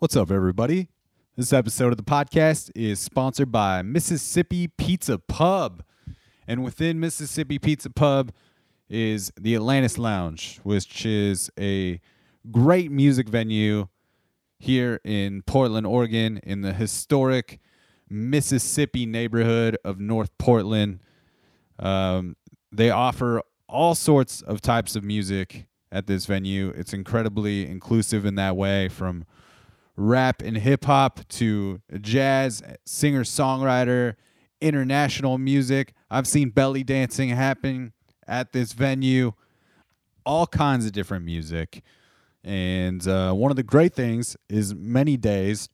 What's up, everybody? This episode of the podcast is sponsored by Mississippi Pizza Pub. And within Mississippi Pizza Pub is the Atlantis Lounge, which is a great music venue here in Portland, Oregon, in the historic Mississippi neighborhood of North Portland. Um, they offer all sorts of types of music at this venue. It's incredibly inclusive in that way, from rap and hip hop to jazz, singer songwriter, international music. I've seen belly dancing happen at this venue, all kinds of different music. And uh, one of the great things is many days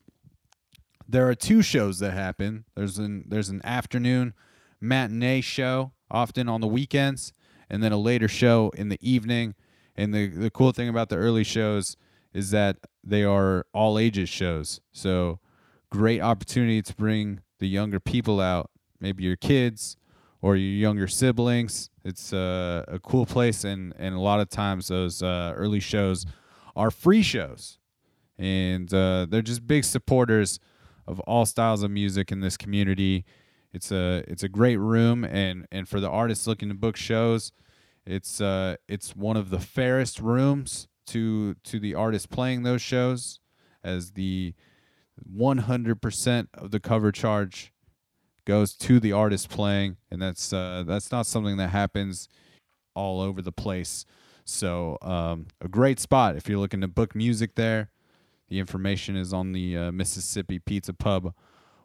there are two shows that happen. There's an there's an afternoon matinee show often on the weekends, and then a later show in the evening. And the the cool thing about the early shows is that they are all ages shows. So great opportunity to bring the younger people out, maybe your kids or your younger siblings. It's uh, a cool place, and and a lot of times those uh, early shows are free shows, and uh, they're just big supporters of all styles of music in this community. It's a it's a great room, and and for the artists looking to book shows, it's uh it's one of the fairest rooms to to the artist playing those shows, as the 100% of the cover charge goes to the artist playing, and that's uh, that's not something that happens all over the place. So um, a great spot if you're looking to book music there. The information is on the uh, Mississippi Pizza Pub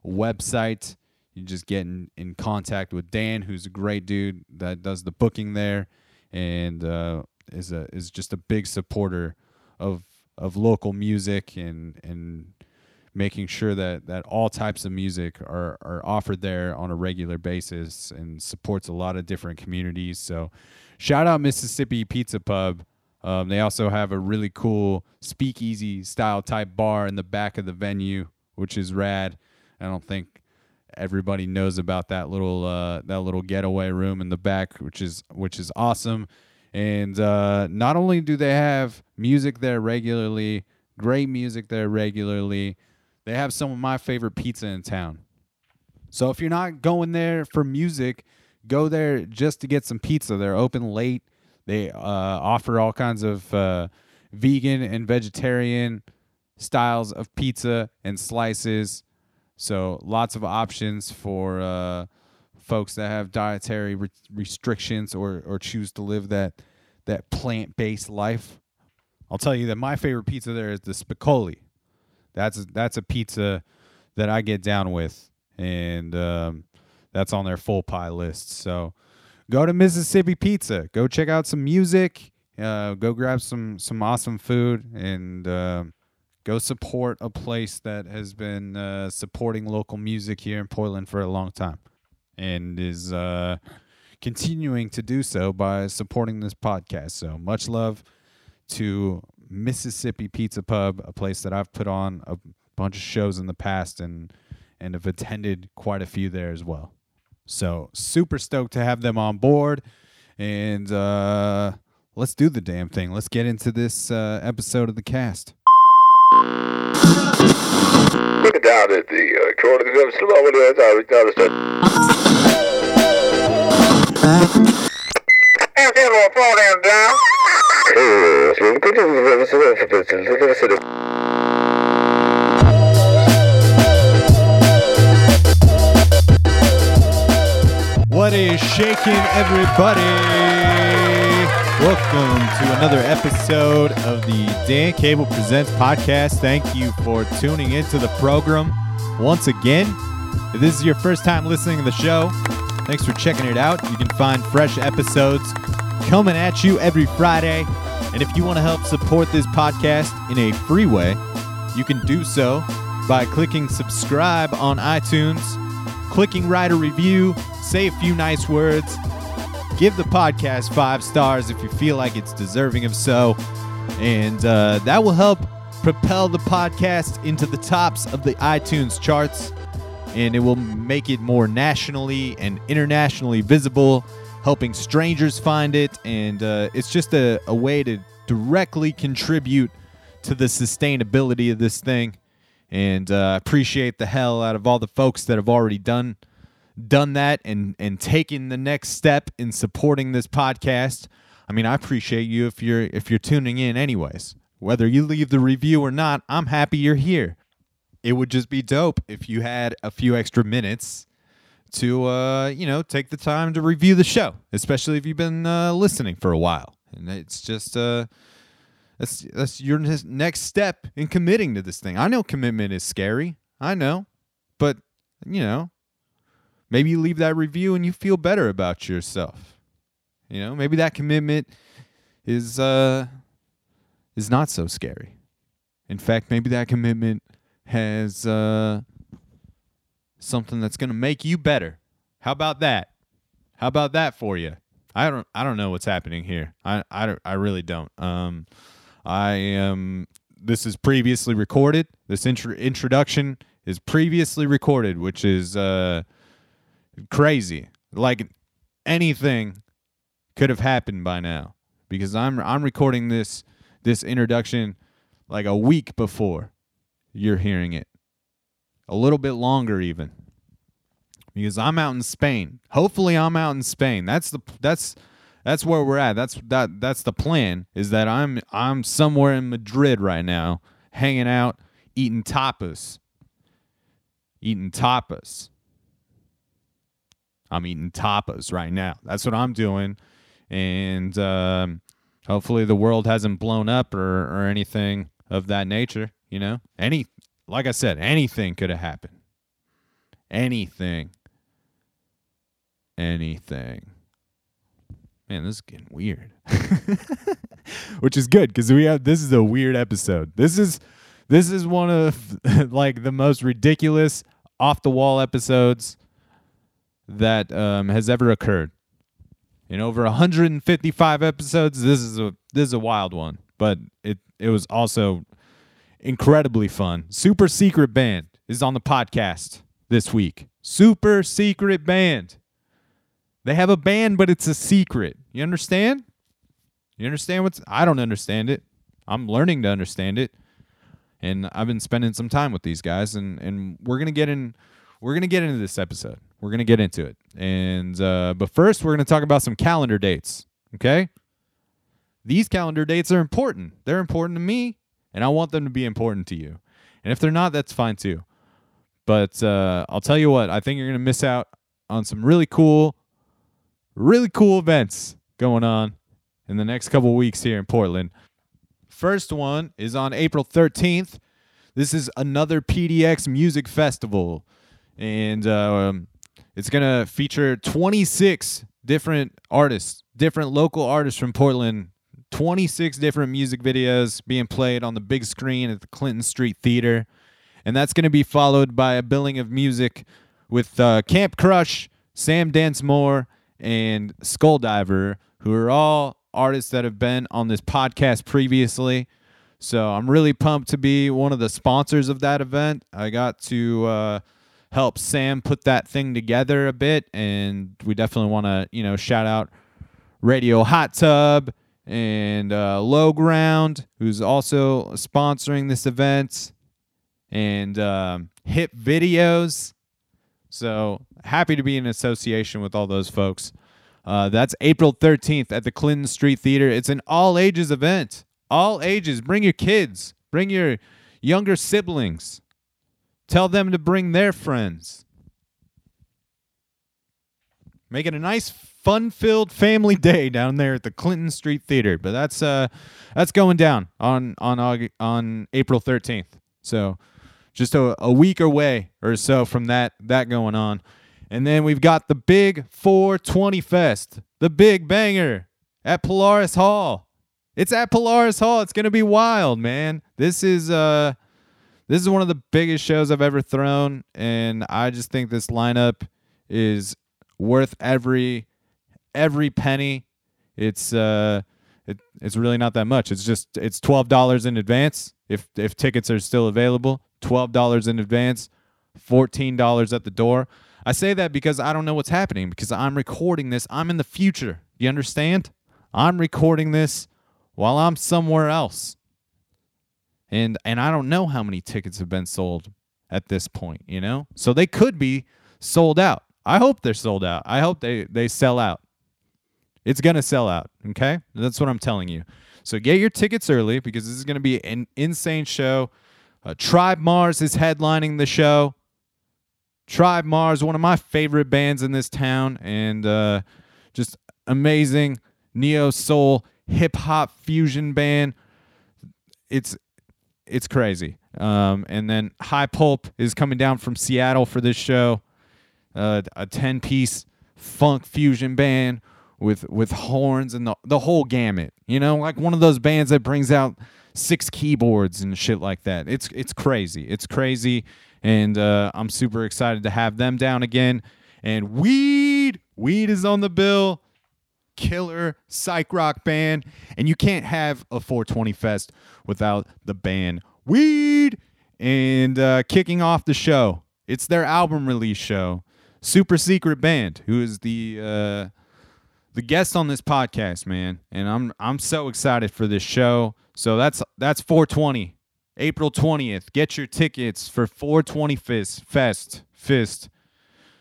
website. You just get in, in contact with Dan, who's a great dude that does the booking there, and uh, is a is just a big supporter of of local music and and making sure that that all types of music are are offered there on a regular basis and supports a lot of different communities. So, shout out Mississippi Pizza Pub. Um, they also have a really cool speakeasy style type bar in the back of the venue, which is rad. I don't think everybody knows about that little uh, that little getaway room in the back, which is which is awesome. And uh, not only do they have music there regularly, great music there regularly, they have some of my favorite pizza in town. So if you're not going there for music, go there just to get some pizza. They're open late. They uh, offer all kinds of uh, vegan and vegetarian styles of pizza and slices. So lots of options for uh, folks that have dietary re- restrictions or or choose to live that that plant based life. I'll tell you that my favorite pizza there is the Spicoli. That's that's a pizza that I get down with, and um, that's on their full pie list. So go to Mississippi Pizza. Go check out some music. Uh, go grab some some awesome food and. Uh, go support a place that has been uh, supporting local music here in Portland for a long time and is uh, continuing to do so by supporting this podcast. So much love to Mississippi Pizza Pub, a place that I've put on a bunch of shows in the past and and have attended quite a few there as well. So super stoked to have them on board, and uh, let's do the damn thing. Let's get into this uh, episode of the cast. Look down at the uh, corner of the slowly as I was down the And then we'll fall down down. What is shaking, everybody? Welcome to another episode of the Dan Cable Presents podcast. Thank you for tuning into the program once again. If this is your first time listening to the show, thanks for checking it out. You can find fresh episodes coming at you every Friday. And if you want to help support this podcast in a free way, you can do so by clicking subscribe on iTunes, clicking write a review, say a few nice words, give the podcast five stars if you feel like it's deserving of so. And uh, that will help propel the podcast into the tops of the iTunes charts. And it will make it more nationally and internationally visible, helping strangers find it. And uh, it's just a, a way to directly contribute to the sustainability of this thing. and uh, appreciate the hell out of all the folks that have already done done that and and taken the next step in supporting this podcast. I mean, I appreciate you if you're if you're tuning in anyways. Whether you leave the review or not, I'm happy you're here. It would just be dope if you had a few extra minutes to uh, you know, take the time to review the show, especially if you've been uh, listening for a while. And it's just uh that's that's your next step in committing to this thing. I know commitment is scary. I know. But, you know, maybe you leave that review and you feel better about yourself. You know, maybe that commitment is uh is not so scary. In fact, maybe that commitment has uh something that's going to make you better. How about that? How about that for you? I don't I don't know what's happening here. I I, don't, I really don't. Um I am. This is previously recorded. This intro- introduction is previously recorded, which is uh, crazy. Like anything could have happened by now because I'm I'm recording this this introduction like a week before you're hearing it. A little bit longer even. Because I'm out in Spain. Hopefully I'm out in Spain. That's the that's that's where we're at. That's that that's the plan is that I'm I'm somewhere in Madrid right now, hanging out, eating tapas. Eating tapas. I'm eating tapas right now. That's what I'm doing. And um, hopefully the world hasn't blown up or, or anything of that nature, you know? Any like I said, anything could have happened. Anything. Anything man, this is getting weird. Which is good because we have this is a weird episode. This is this is one of like the most ridiculous off the wall episodes that um, has ever occurred. In over 155 episodes, this is a this is a wild one, but it it was also incredibly fun. Super Secret Band is on the podcast this week. Super Secret Band. They have a band, but it's a secret. You understand? You understand what's I don't understand it. I'm learning to understand it. And I've been spending some time with these guys and and we're going to get in we're going to get into this episode. We're going to get into it. And uh but first we're going to talk about some calendar dates, okay? These calendar dates are important. They're important to me and I want them to be important to you. And if they're not, that's fine too. But uh I'll tell you what, I think you're going to miss out on some really cool really cool events going on in the next couple weeks here in Portland. First one is on April 13th. This is another PDX Music Festival, and um, it's gonna feature 26 different artists, different local artists from Portland. 26 different music videos being played on the big screen at the Clinton Street Theater, and that's gonna be followed by a billing of music with uh, Camp Crush, Sam Dance More, and Skulldiver, who are all artists that have been on this podcast previously. So I'm really pumped to be one of the sponsors of that event. I got to uh, help Sam put that thing together a bit, and we definitely want to, you know, shout out Radio Hot Tub and uh, Low Ground, who's also sponsoring this event, and um, Hip Videos. So happy to be in association with all those folks. Uh, that's April 13th at the Clinton Street Theater. It's an all ages event. All ages. Bring your kids, bring your younger siblings. Tell them to bring their friends. Make it a nice, fun-filled family day down there at the Clinton Street Theater. But that's uh, that's going down on on August, on April 13th. So just a, a week away or so from that that going on. And then we've got the big 420 Fest, the big banger at Polaris Hall. It's at Polaris Hall. It's gonna be wild, man. This is uh this is one of the biggest shows I've ever thrown, and I just think this lineup is worth every every penny. It's uh it, it's really not that much. It's just it's twelve dollars in advance if if tickets are still available. $12 in advance, $14 at the door. I say that because I don't know what's happening because I'm recording this. I'm in the future. You understand? I'm recording this while I'm somewhere else. And and I don't know how many tickets have been sold at this point, you know? So they could be sold out. I hope they're sold out. I hope they they sell out. It's going to sell out, okay? That's what I'm telling you. So get your tickets early because this is going to be an insane show. Uh, Tribe Mars is headlining the show. Tribe Mars, one of my favorite bands in this town, and uh, just amazing neo soul hip hop fusion band. It's it's crazy. Um, and then High Pulp is coming down from Seattle for this show. Uh, a ten piece funk fusion band with with horns and the the whole gamut. You know, like one of those bands that brings out six keyboards and shit like that. It's it's crazy. It's crazy, and uh, I'm super excited to have them down again. And Weed, Weed is on the bill. Killer psych rock band, and you can't have a 420 fest without the band Weed. And uh, kicking off the show, it's their album release show. Super Secret Band, who is the uh, the guest on this podcast, man, and I'm I'm so excited for this show. So that's that's 420, April 20th. Get your tickets for 420 Fist Fest Fist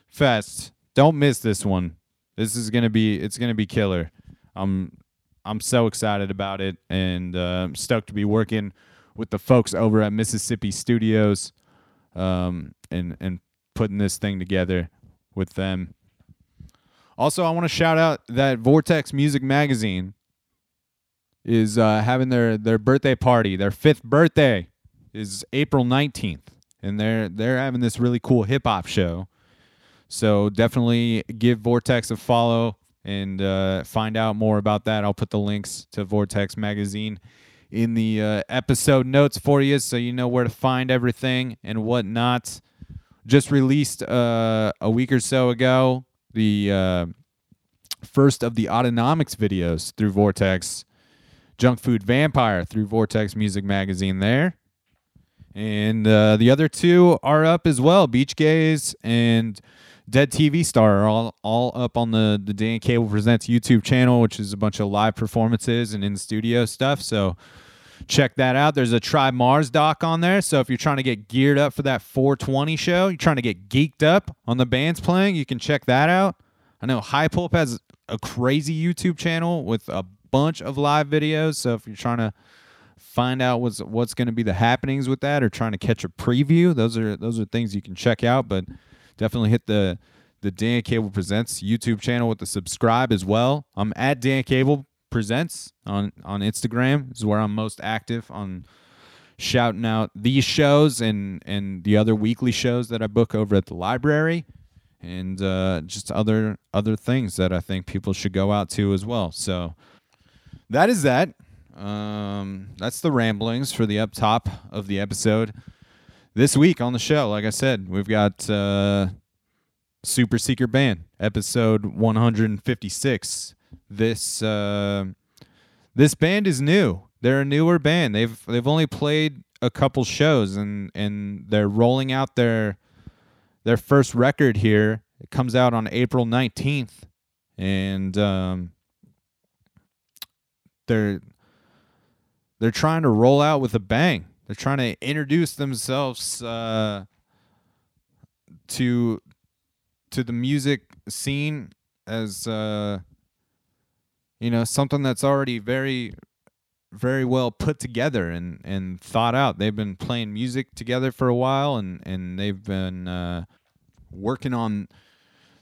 Fest. Don't miss this one. This is gonna be it's gonna be killer. I'm I'm so excited about it, and uh, I'm stoked to be working with the folks over at Mississippi Studios, um, and and putting this thing together with them. Also, I want to shout out that Vortex Music Magazine is uh, having their their birthday party. Their fifth birthday is April nineteenth, and they're they're having this really cool hip hop show. So definitely give Vortex a follow and uh, find out more about that. I'll put the links to Vortex Magazine in the uh, episode notes for you, so you know where to find everything and whatnot. Just released uh, a week or so ago the uh, first of the Autonomics videos through Vortex Junk Food Vampire through Vortex Music Magazine there. And uh, the other two are up as well. Beach Gaze and Dead TV Star are all, all up on the, the Dan Cable Presents YouTube channel, which is a bunch of live performances and in studio stuff. So check that out. There's a Tribe Mars doc on there. So if you're trying to get geared up for that 420 show, you're trying to get geeked up on the bands playing, you can check that out. I know High Pulp has a crazy YouTube channel with a bunch of live videos. So if you're trying to find out what's what's going to be the happenings with that or trying to catch a preview, those are those are things you can check out. But definitely hit the the Dan Cable Presents YouTube channel with the subscribe as well. I'm at Dan Cable Presents on on Instagram. This is where I'm most active on shouting out these shows and and the other weekly shows that I book over at the library and uh, just other other things that I think people should go out to as well. So that is that. Um, that's the ramblings for the up top of the episode. This week on the show, like I said, we've got uh, Super Secret Band episode 156. This uh, this band is new. They're a newer band. They've they've only played a couple shows and and they're rolling out their their first record here. It comes out on April 19th and um, they're they're trying to roll out with a bang. They're trying to introduce themselves uh, to to the music scene as uh, you know something that's already very very well put together and and thought out. They've been playing music together for a while and and they've been uh, working on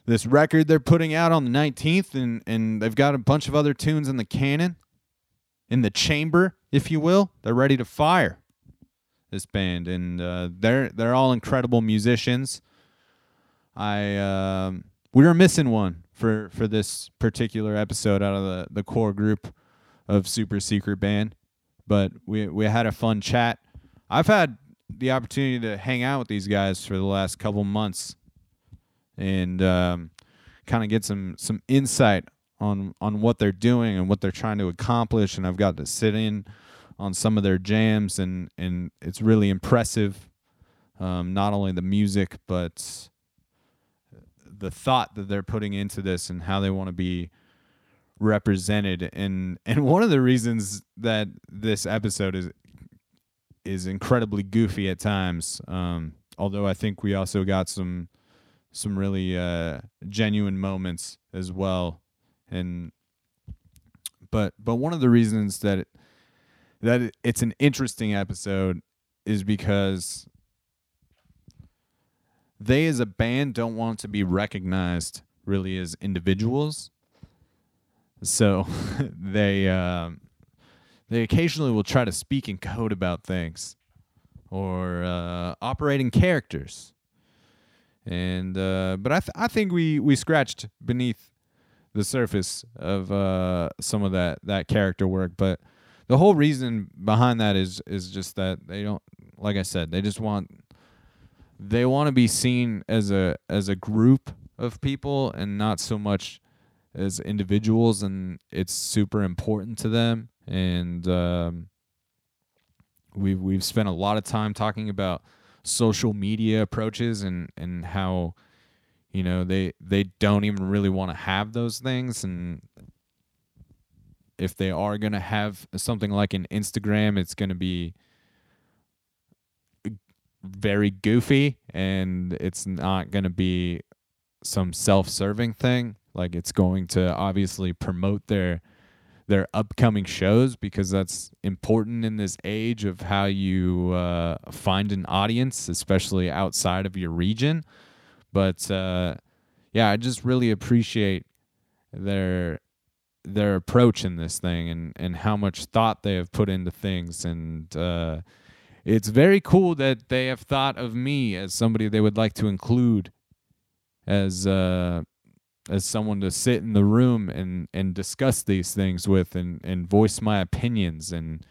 this record they're putting out on the 19th and and they've got a bunch of other tunes in the canon in the chamber, if you will. They're ready to fire this band, and uh, they're they're all incredible musicians. I um, we were missing one for for this particular episode out of the the core group of Super Secret Band, but we we had a fun chat. I've had the opportunity to hang out with these guys for the last couple months, and um, kind of get some some insight on on what they're doing and what they're trying to accomplish and I've got to sit in on some of their jams and and it's really impressive um, not only the music but the thought that they're putting into this and how they want to be represented and and one of the reasons that this episode is is incredibly goofy at times. Um, although I think we also got some some really uh, genuine moments as well. And but but one of the reasons that it, that it's an interesting episode is because they as a band don't want to be recognized really as individuals. So they um, they occasionally will try to speak in code about things or uh, operating characters. And uh, but I th- I think we we scratched beneath the surface of uh, some of that that character work, but the whole reason behind that is is just that they don't like I said, they just want they want to be seen as a as a group of people and not so much as individuals and it's super important to them. And um, we've we've spent a lot of time talking about social media approaches and and how you know they they don't even really want to have those things. And if they are going to have something like an Instagram it's going to be very goofy and it's not going to be some self-serving thing like it's going to obviously promote their their upcoming shows because that's important in this age of how you uh, find an audience, especially outside of your region. But uh, yeah, I just really appreciate their their approach in this thing and and how much thought they have put into things. And uh, it's very cool that they have thought of me as somebody they would like to include as uh, as someone to sit in the room and and discuss these things with and and voice my opinions. And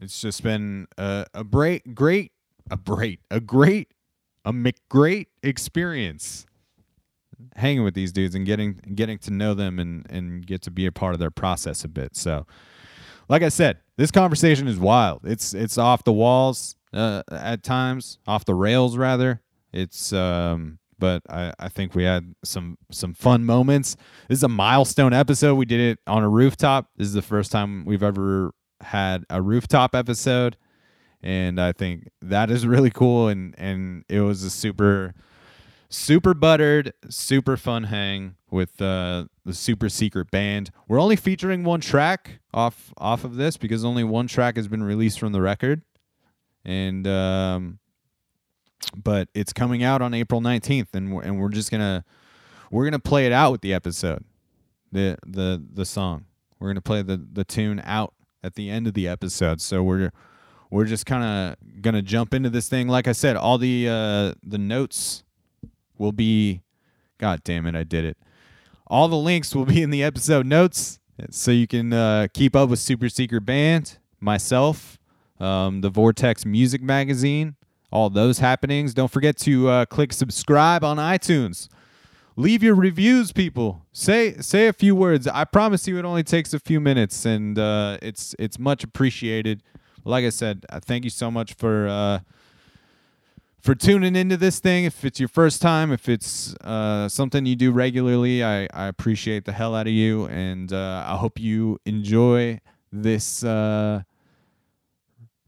it's just been a, a great great a great a great a great experience hanging with these dudes and getting getting to know them and and get to be a part of their process a bit so like i said this conversation is wild it's it's off the walls uh, at times off the rails rather it's um but I, I think we had some some fun moments. This is a milestone episode. We did it on a rooftop. This is the first time we've ever had a rooftop episode, and I think that is really cool. And and it was a super super buttered, super fun hang with uh, the super secret band. We're only featuring one track off off of this because only one track has been released from the record, and um, but it's coming out on April 19th and we're, and we're just to we're to play it out with the episode. The the the song. We're to play the the tune out at the end of the episode. So we're we're just kind of to jump into this thing. Like I said, all the uh the notes will be God damn it, I did it. All the links will be in the episode notes so you can uh, keep up with Super Secret Band, myself, um, the Vortex Music Magazine, all those happenings. Don't forget to uh, click subscribe on iTunes. Leave your reviews, people. Say say a few words. I promise you, it only takes a few minutes, and uh, it's it's much appreciated. Like I said, uh, thank you so much for uh, for tuning into this thing. If it's your first time, if it's uh, something you do regularly, I, I appreciate the hell out of you, and uh, I hope you enjoy this uh,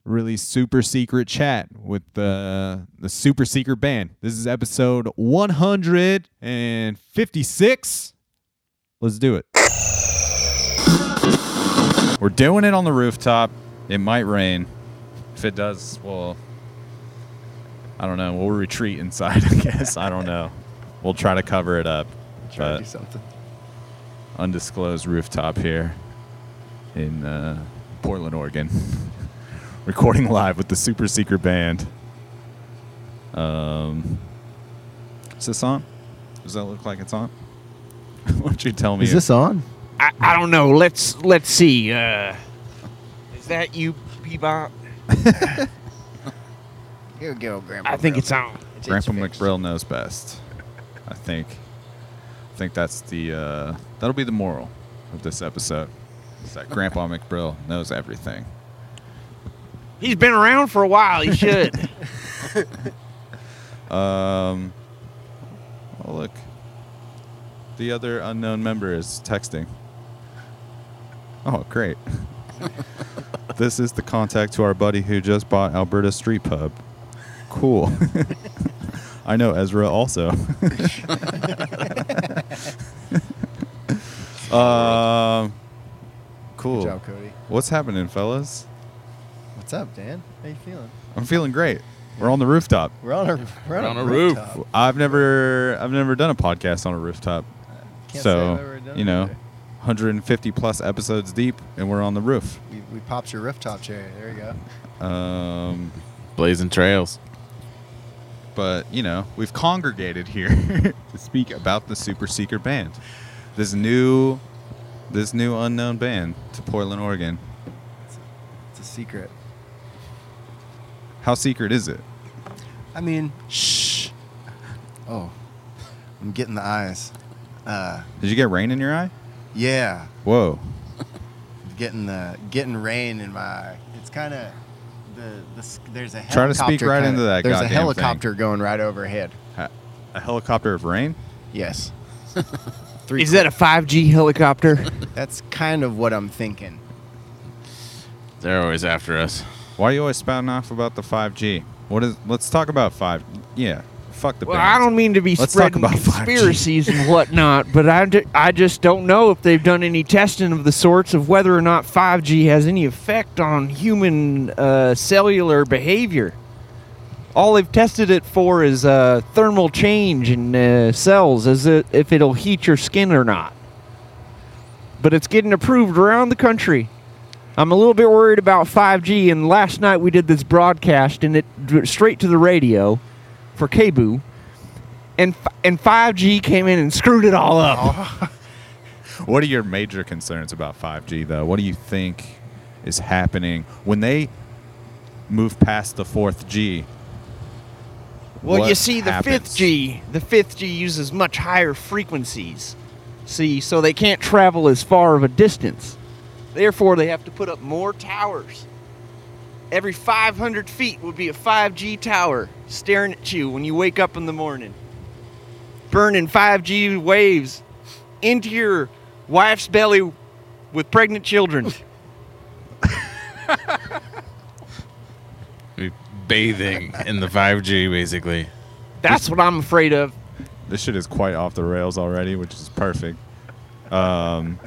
really super secret chat with the the super secret band. This is episode 156. Let's do it. We're doing it on the rooftop. It might rain. If it does, well, I don't know. We'll retreat inside, I guess. I don't know. We'll try to cover it up. Try to do But something. undisclosed rooftop here in uh, Portland, Oregon. Recording live with the super secret band. Um, is this on? Does that look like it's on? Why don't you tell me? Is this on? I, I don't know. Let's let's see. Uh, is that you, Bebop? Here we go, Grandpa. I think it's on. Grandpa McBrill knows best. I think. I think that's the uh, that'll be the moral of this episode. Is that Grandpa McBrill knows everything. He's been around for a while. He should. Um, oh look, the other unknown member is texting. Oh, great. this is the contact to our buddy who just bought Alberta Street Pub. Cool. I know Ezra also. um, cool. Good job, Cody. What's happening, fellas? What's up, Dan? How you feeling? I'm feeling great. We're on the rooftop. We're on a we're on, on a, a roof. rooftop. I've never I've never done a podcast on a rooftop. Can't say I've so, ever done you it know, either. 150 plus episodes deep and we're on the roof. we, we popped your rooftop cherry. There you go. Um, Blazing trails. But you know we've congregated here to speak about the super secret band this new this new unknown band to portland oregon It's a secret. how secret is it I mean, shh. Oh, I'm getting the eyes. Uh, did you get rain in your eye yeah, whoa getting the getting rain in my. eye. It's kind of the the there's a helicopter Try to speak right kinda- into that There's a goddamn thing. helicopter going right overhead. A helicopter of rain Yes. Three. Is that a 5G helicopter? That's kind of what I'm thinking. They're always after us. why are you always spouting off about the 5g what is let's talk about 5 yeah fuck the Well. I don't mean to be Let's spreading conspiracies and whatnot, but I, I just don't know if they've done any testing of the sorts of whether or not 5G has any effect on human uh, cellular behavior. All they've tested it for is uh, thermal change in uh, cells, as it, if it'll heat your skin or not. But it's getting approved around the country. I'm a little bit worried about 5G, and last night we did this broadcast, and it went straight to the radio for KBOO, and and 5G came in and screwed it all up. What are your major concerns about 5G though? What do you think is happening when they move past the fourth G? Well, you see, the happens? fifth G, the fifth G uses much higher frequencies. See, so they can't travel as far of a distance. Therefore, they have to put up more towers. Every 500 feet would be a 5G tower staring at you when you wake up in the morning, burning 5G waves into your wife's belly with pregnant children. Bathing in the 5G, basically. That's what I'm afraid of. This shit is quite off the rails already, which is perfect. Um,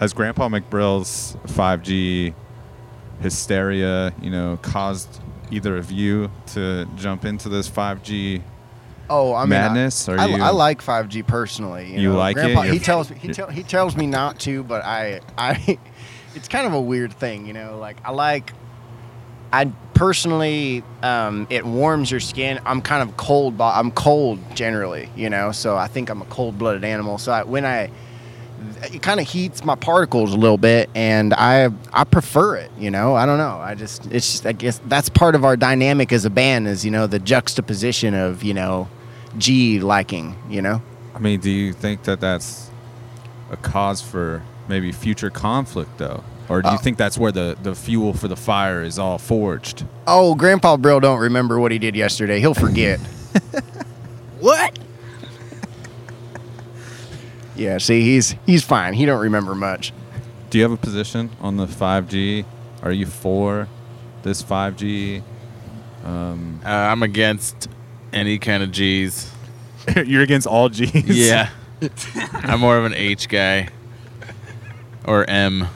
has Grandpa McBrill's 5G hysteria, you know, caused either of you to jump into this 5G? Oh, I mean, I- Madness? Are I, you- I like 5G personally. You, You know. like it? Grandpa, You're- He tells me he, tell, he tells me not to, but I I it's kind of a weird thing, you know. Like I like I personally um, it warms your skin. I'm kind of cold. I'm cold generally, you know. So I think I'm a cold-blooded animal. So I, when I it kind of heats my particles a little bit and I I prefer it, you know. I don't know. I just it's just I guess that's part of our dynamic as a band is, you know, the juxtaposition of, you know, G liking, you know. I mean, do you think that that's a cause for maybe future conflict, though? Or do you Uh, think that's where the, the fuel for the fire is all forged? Oh, Grandpa Brill don't remember what he did yesterday. He'll forget. What? Yeah, see, he's he's fine. He don't remember much. Do you have a position on the 5G? Are you for this 5G? Um, Uh, I'm against any kind of G's. you're against all G's? Yeah. I'm more of an H guy. Or M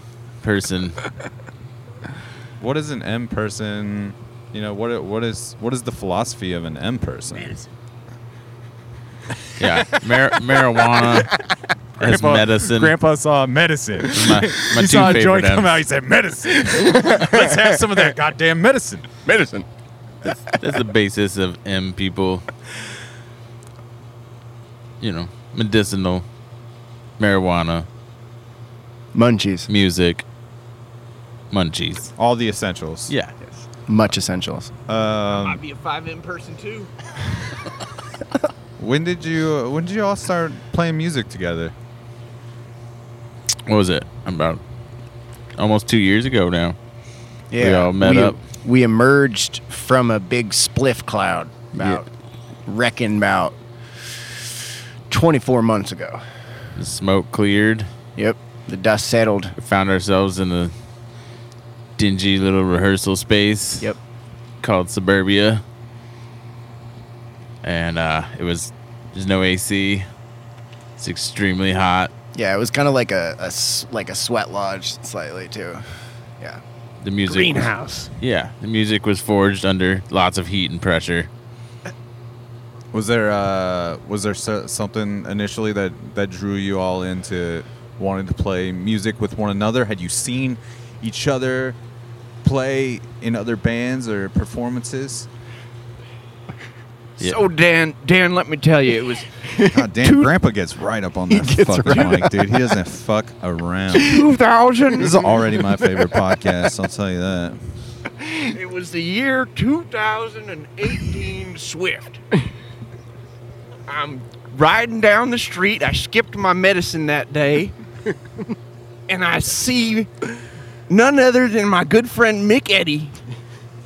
person. What is an M person? You know, what what is what is the philosophy of an M person? Yeah. Mar- marijuana as medicine. Grandpa saw medicine. my, my he saw a favorite joint come out. He said, "Medicine. Let's have some of that goddamn medicine." Medicine. That's the basis of M people. You know, medicinal, marijuana, Munchies. music, munchies. All the essentials. Yeah. Yes. Much essentials. Um, Might be a 5M person too. When did you when did you all start playing music together? What was it? About almost two years ago now. Yeah. all met we, up. We emerged from a big spliff cloud about reckon about 24 months ago. The smoke cleared. Yep. The dust settled. We found ourselves in a dingy little rehearsal space. Yep. Called Suburbia. And uh, it was there's no AC. It's extremely hot. Yeah, it was kind of like a, a like a sweat lodge slightly too. Yeah. The music. Greenhouse. Yeah, the music was forged under lots of heat and pressure. Was there uh, was there so- something initially that that drew you all into wanting to play music with one another? Had you seen each other play in other bands or performances? Yeah. So Dan, Dan, let me tell you, it was God damn, Grandpa gets right up on that fucking mic, dude. He doesn't fuck around. 2000. This is already my favorite podcast. I'll tell you that. It was the year 2018 Swift. I'm riding down the street. I skipped my medicine that day. and I see none other than my good friend Mick Eddy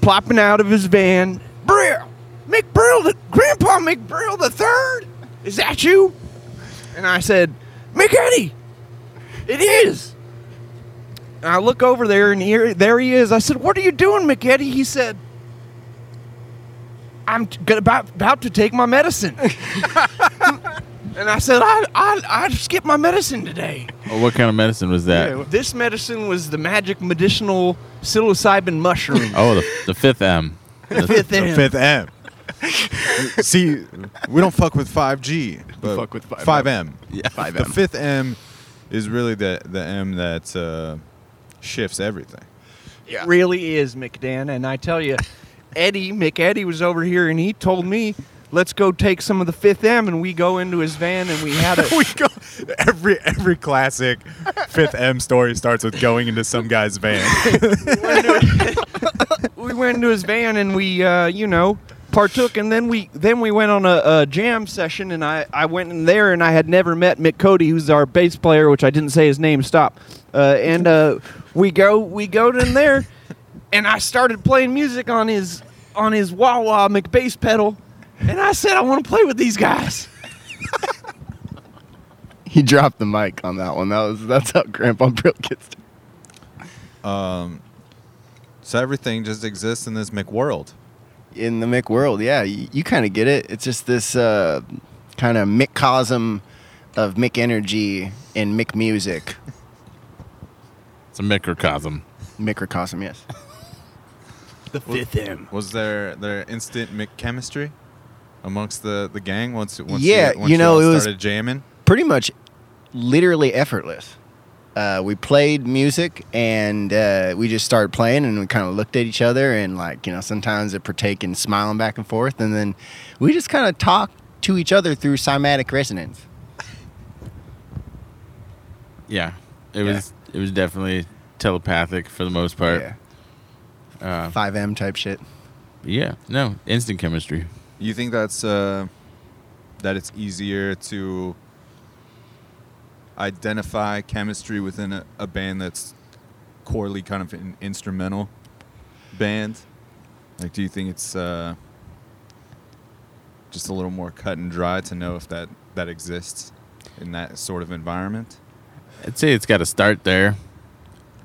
plopping out of his van. Brill! Mick Brill, the, Grandpa Mick Brill the third? Is that you? And I said, Mick It is! And I look over there, and here, there he is. I said, "What are you doing, McEddie?" He said, "I'm t- about about to take my medicine." and I said, "I I I skipped my medicine today." Oh, what kind of medicine was that? This medicine was the magic medicinal psilocybin mushroom. Oh, the, the fifth M. the fifth The M. fifth M. See, we don't fuck with 5G, but fuck with 5M. 5M. Yeah. Five The M. fifth M is really the the M that uh, shifts everything. Yeah. really is, McDan. And I tell you, Eddie, McEddie was over here and he told me, let's go take some of the fifth M. And we go into his van and we had a. we go every every classic fifth M story starts with going into some guy's van. we went into his van and we, uh, you know, partook. And then we then we went on a, a jam session. And I, I went in there and I had never met Mick Cody, who's our bass player, which I didn't say his name. Stop. Uh, and uh, we go we go in there, and I started playing music on his on his wah wah McBass pedal. And I said, I want to play with these guys. He dropped the mic on that one. That was that's how Grandpa Brill gets. um, so everything just exists in this McWorld. In the Mick world. Yeah, you, you kind of get it. It's just this uh, kind of Mickcosm of Mick energy and Mick music. It's a microcosm. Microcosm, yes. The fifth M. Was there there instant Mick chemistry amongst the, the gang once once Yeah, you, once you know, all it was- started jamming? Pretty much, literally effortless. Uh, we played music and uh, we just started playing and we kind of looked at each other and like you know sometimes it partake in smiling back and forth and then we just kind of talked to each other through cymatic resonance. Yeah, it Yeah. was it was definitely telepathic for the most part. Yeah, Uh, 5M type shit. yeah, no, instant chemistry. You think that's uh, that it's easier to identify chemistry within a, a band that's corely kind of an instrumental band? Like, do you think it's uh, just a little more cut and dry to know if that that exists in that sort of environment? I'd say it's got to start there.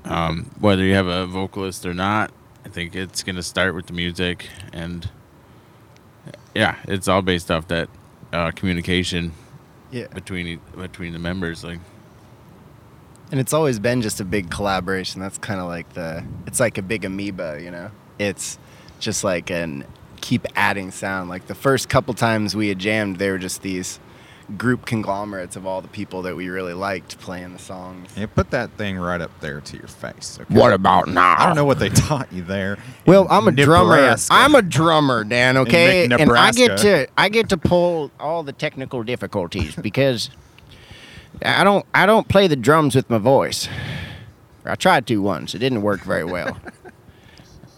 Um, whether you have a vocalist or not, I think it's gonna start with the music, and yeah, it's all based off that uh, communication Yeah. between between the members. Like, And it's always been just a big collaboration. That's kind of like the. It's like a big amoeba, you know. It's just like an keep adding sound. Like the first couple times we had jammed, they were just these group conglomerates of all the people that we really liked playing the songs. Yeah, put that thing right up there to your face. okay? What about now? I don't know what they taught you there. Well, I'm a drummer. I'm a drummer, Dan. Okay, Nic- and I get to I get to pull all the technical difficulties because I don't I don't play the drums with my voice. I tried to once. It didn't work very well.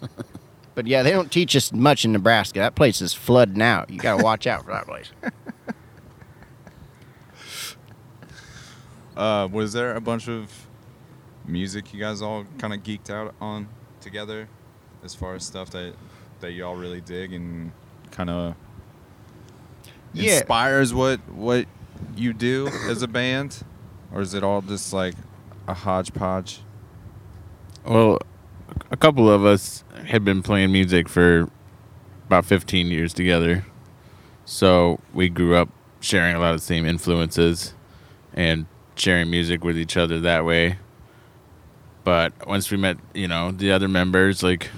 but yeah, they don't teach us much in Nebraska. That place is flooding out. You got to watch out for that place. Uh, was there a bunch of music you guys all kind of geeked out on together, as far as stuff that that y'all really dig and kind of Yeah. inspires what what you do as a band, or is it all just like a hodgepodge? well, a couple of us had been playing music for about 15 years together. So we grew up sharing a lot of the same influences and sharing music with each other that way. But once we met, you know, the other members, like,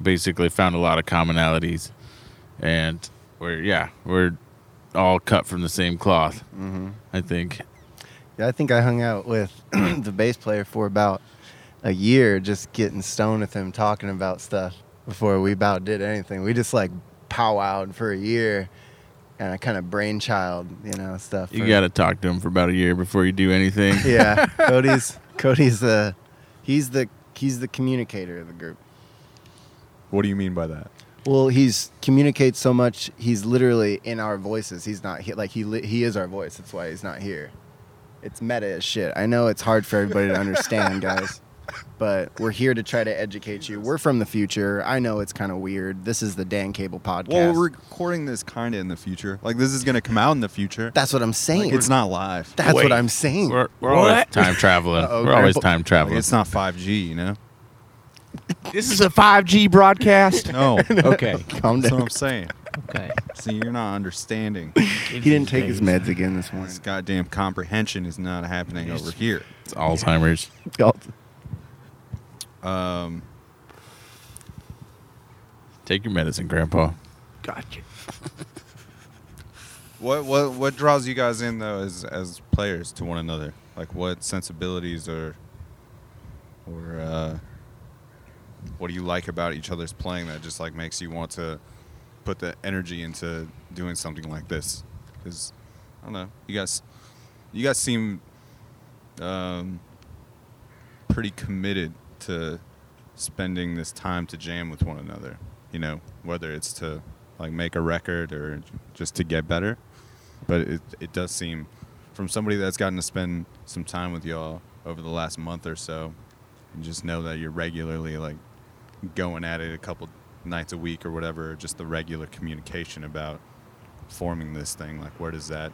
basically found a lot of commonalities. And we're, yeah, we're all cut from the same cloth, mm-hmm. I think. Yeah, I think I hung out with the bass player for about a year, just getting stoned with him, talking about stuff before we about did anything. We just like powwowed for a year, and a kind of brainchild, you know, stuff. You got to talk to him for about a year before you do anything. yeah, Cody's Cody's the he's the he's the communicator of the group. What do you mean by that? Well, he's communicates so much. He's literally in our voices. He's not he, like he li- he is our voice. That's why he's not here. It's meta as shit. I know it's hard for everybody to understand, guys, but we're here to try to educate you. We're from the future. I know it's kind of weird. This is the Dan Cable podcast. Well, we're recording this kind of in the future. Like this is gonna come out in the future. That's what I'm saying. It's not live. That's Wait. what I'm saying. We're, we're always time traveling. Uh-oh, we're always Grandpa- time Like, traveling. it's not 5G, you know. This is a 5G broadcast. No, Okay. Calm that's what. I'm saying. Okay. See, you're not understanding. He didn't take his meds again this morning. This goddamn comprehension is not happening over here. It's Alzheimer's. Um, Take your medicine, Grandpa. Gotcha. what what what draws you guys in though as as players to one another? Like what sensibilities or or uh, what do you like about each other's playing that just like makes you want to put the energy into doing something like this? Because I don't know, you guys you guys seem um, pretty committed to spending this time to jam with one another. You know, whether it's to like make a record or just to get better. But it it does seem from somebody that's gotten to spend some time with y'all over the last month or so, and just know that you're regularly like going at it a couple nights a week or whatever, just the regular communication about forming this thing. Like, where does that?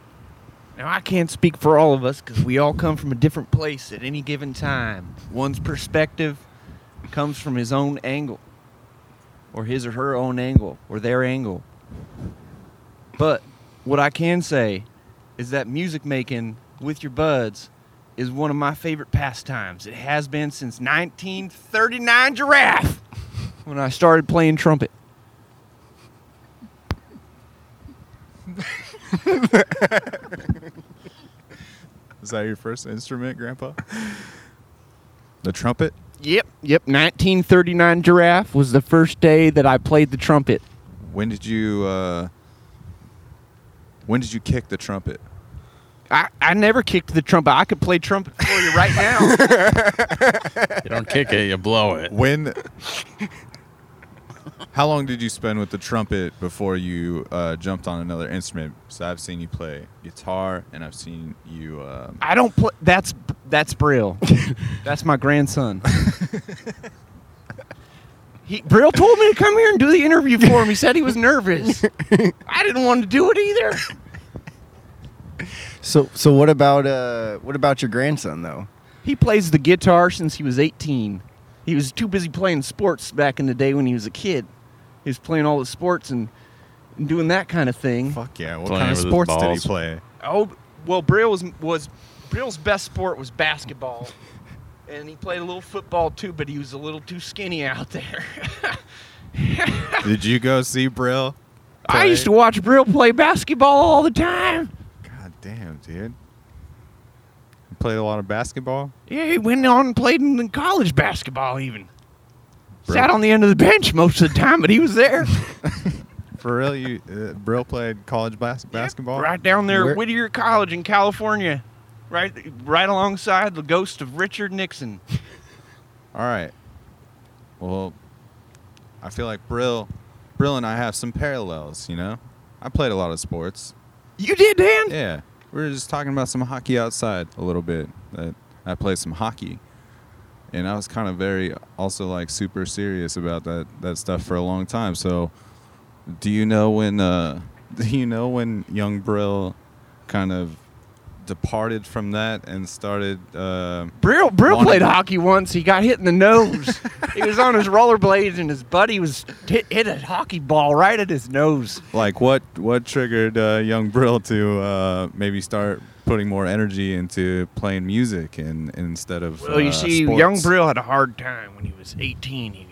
Now I can't speak for all of us because we all come from a different place at any given time. One's perspective comes from his own angle, or his or her own angle, or their angle. But what I can say is that music making with your buds is one of my favorite pastimes. It has been since 1939 Giraffe when I started playing trumpet. Is that your first instrument, Grandpa? The trumpet. Yep, yep. 1939 Giraffe was the first day that I played the trumpet. When did you? Uh, when did you kick the trumpet? I, I never kicked the trumpet. I could play trumpet for you right now. You don't kick it, you blow it. When? How long did you spend with the trumpet before you uh, jumped on another instrument? So I've seen you play guitar, and I've seen you. Um, I don't play. That's that's Brill. that's my grandson. He, Brill told me to come here and do the interview for him. He said he was nervous. I didn't want to do it either. So so what about uh what about your grandson though? He plays the guitar since he was 18. He was too busy playing sports back in the day when he was a kid. He was playing all the sports and, and doing that kind of thing. fuck yeah! What Playing kind of with his sports did he balls. play? Oh, well, Brill was was Brill's best sport was basketball, and he played a little football too, but he was a little too skinny out there. Did you go see Brill? I used to watch Brill play basketball all the time. God damn, dude. You played a lot of basketball. Yeah, he went on and played in college basketball even. Brill- Sat on the end of the bench most of the time, but he was there. For real, you uh, Brill played college bas- basketball. Right down there Where- at Whittier College in California. Right right alongside the ghost of Richard Nixon. All right. Well, I feel like Brill, Brill and I have some parallels. You know, I played a lot of sports. You did, Dan? Yeah, we were just talking about some hockey outside a little bit. That I played some hockey, and I was kind of very also like super serious about that that stuff for a long time. So, do you know when? Uh, do you know when young Brill kind of departed from that and started. Uh, Brill, Brill played hockey once. He got hit in the nose. he was on his rollerblades, and his buddy was hit, hit a hockey ball right at his nose. like what what triggered uh, young Brill to uh, maybe start putting more energy into playing music and, instead of Well, you uh, see, sports? young Brill had a hard time when he was 18. He,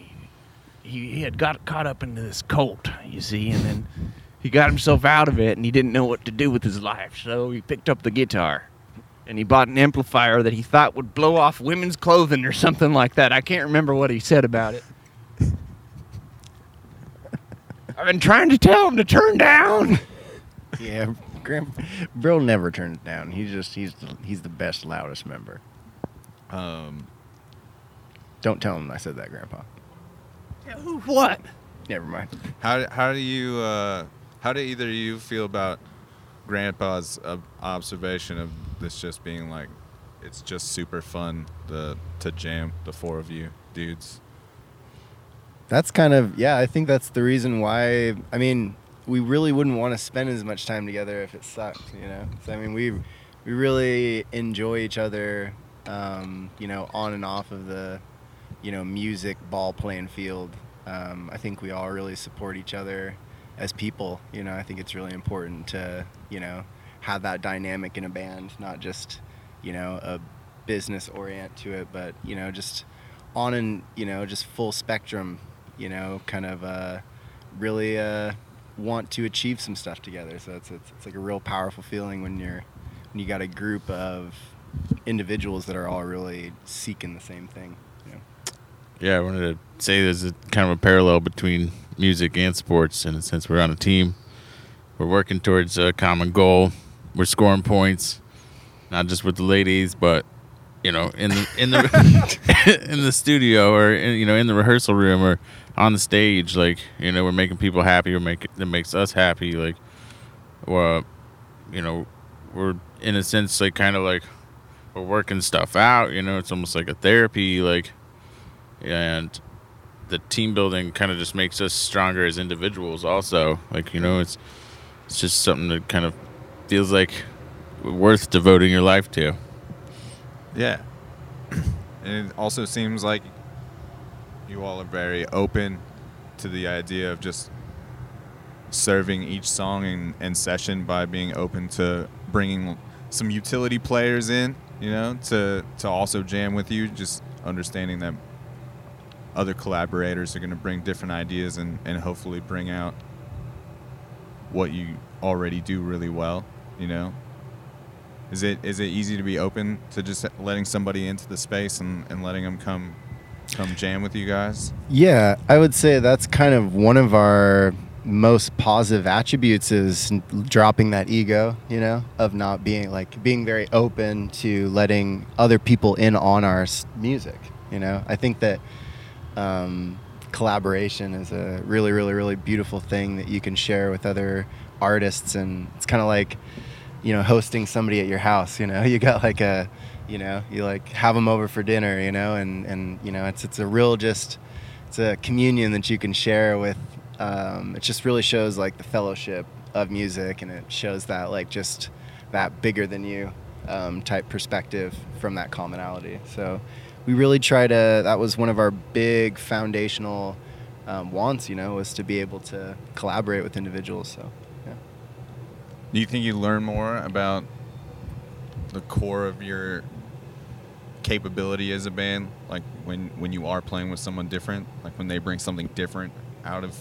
he, he had got caught up into this cult, you see, and then he got himself out of it, and he didn't know what to do with his life. So he picked up the guitar, and he bought an amplifier that he thought would blow off women's clothing or something like that. I can't remember what he said about it. I've been trying to tell him to turn down. Yeah, Graham Brill never turns it down. He's just he's the, he's the best loudest member. Um, Don't tell him I said that, Grandpa. Who? What? Never mind. how how do you uh, how do either of you feel about Grandpa's uh, observation of this just being like it's just super fun to to jam the four of you dudes? That's kind of yeah. I think that's the reason why. I mean, we really wouldn't want to spend as much time together if it sucked. You know. So I mean, we we really enjoy each other. Um, you know, on and off of the, you know, music ball playing field. Um, I think we all really support each other as people. You know, I think it's really important to you know have that dynamic in a band, not just you know a business orient to it, but you know just on and you know just full spectrum you know kind of uh, really uh, want to achieve some stuff together so it's, it's, it's like a real powerful feeling when you're when you got a group of individuals that are all really seeking the same thing? Yeah, I wanted to say there's a kind of a parallel between music and sports, and since we're on a team, we're working towards a common goal. We're scoring points, not just with the ladies, but you know, in the in the in the studio or in, you know in the rehearsal room or on the stage. Like you know, we're making people happy. We're making that makes us happy. Like, well, you know, we're in a sense like kind of like we're working stuff out. You know, it's almost like a therapy. Like and the team building kind of just makes us stronger as individuals also like you know it's it's just something that kind of feels like worth devoting your life to Yeah. And it also seems like you all are very open to the idea of just serving each song and, and session by being open to bringing some utility players in, you know, to, to also jam with you, just understanding that other collaborators are going to bring different ideas and, and hopefully bring out what you already do really well, you know? Is it is it easy to be open to just letting somebody into the space and, and letting them come come jam with you guys? Yeah, I would say that's kind of one of our most positive attributes is dropping that ego, you know, of not being like being very open to letting other people in on our music, you know. I think that um, collaboration is a really, really, really beautiful thing that you can share with other artists, and it's kind of like, you know, hosting somebody at your house. You know, you got like a, you know, you like have them over for dinner. You know, and and you know, it's it's a real just, it's a communion that you can share with. Um, it just really shows like the fellowship of music, and it shows that like just that bigger than you um, type perspective from that commonality. So we really try to. That was one of our big foundational um, wants. You know, was to be able to collaborate with individuals. So yeah. Do you think you learn more about the core of your capability as a band, like when when you are playing with someone different, like when they bring something different out of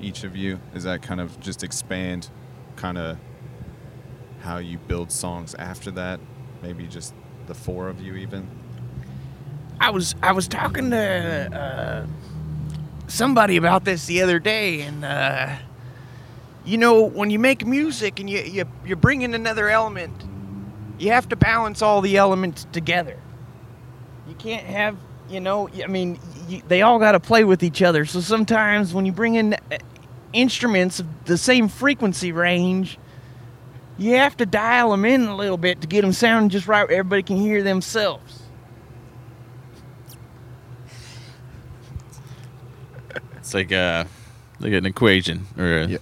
each of you? Is that kind of just expand, kind of how you build songs after that? Maybe just the four of you even. I was I was talking to uh, somebody about this the other day, and uh, you know when you make music and you, you you bring in another element, you have to balance all the elements together. You can't have you know I mean y they all got to play with each other. So sometimes when you bring in uh, instruments of the same frequency range. You have to dial them in a little bit to get them sounding just right. where Everybody can hear themselves. It's like a like an equation or a, Yeah.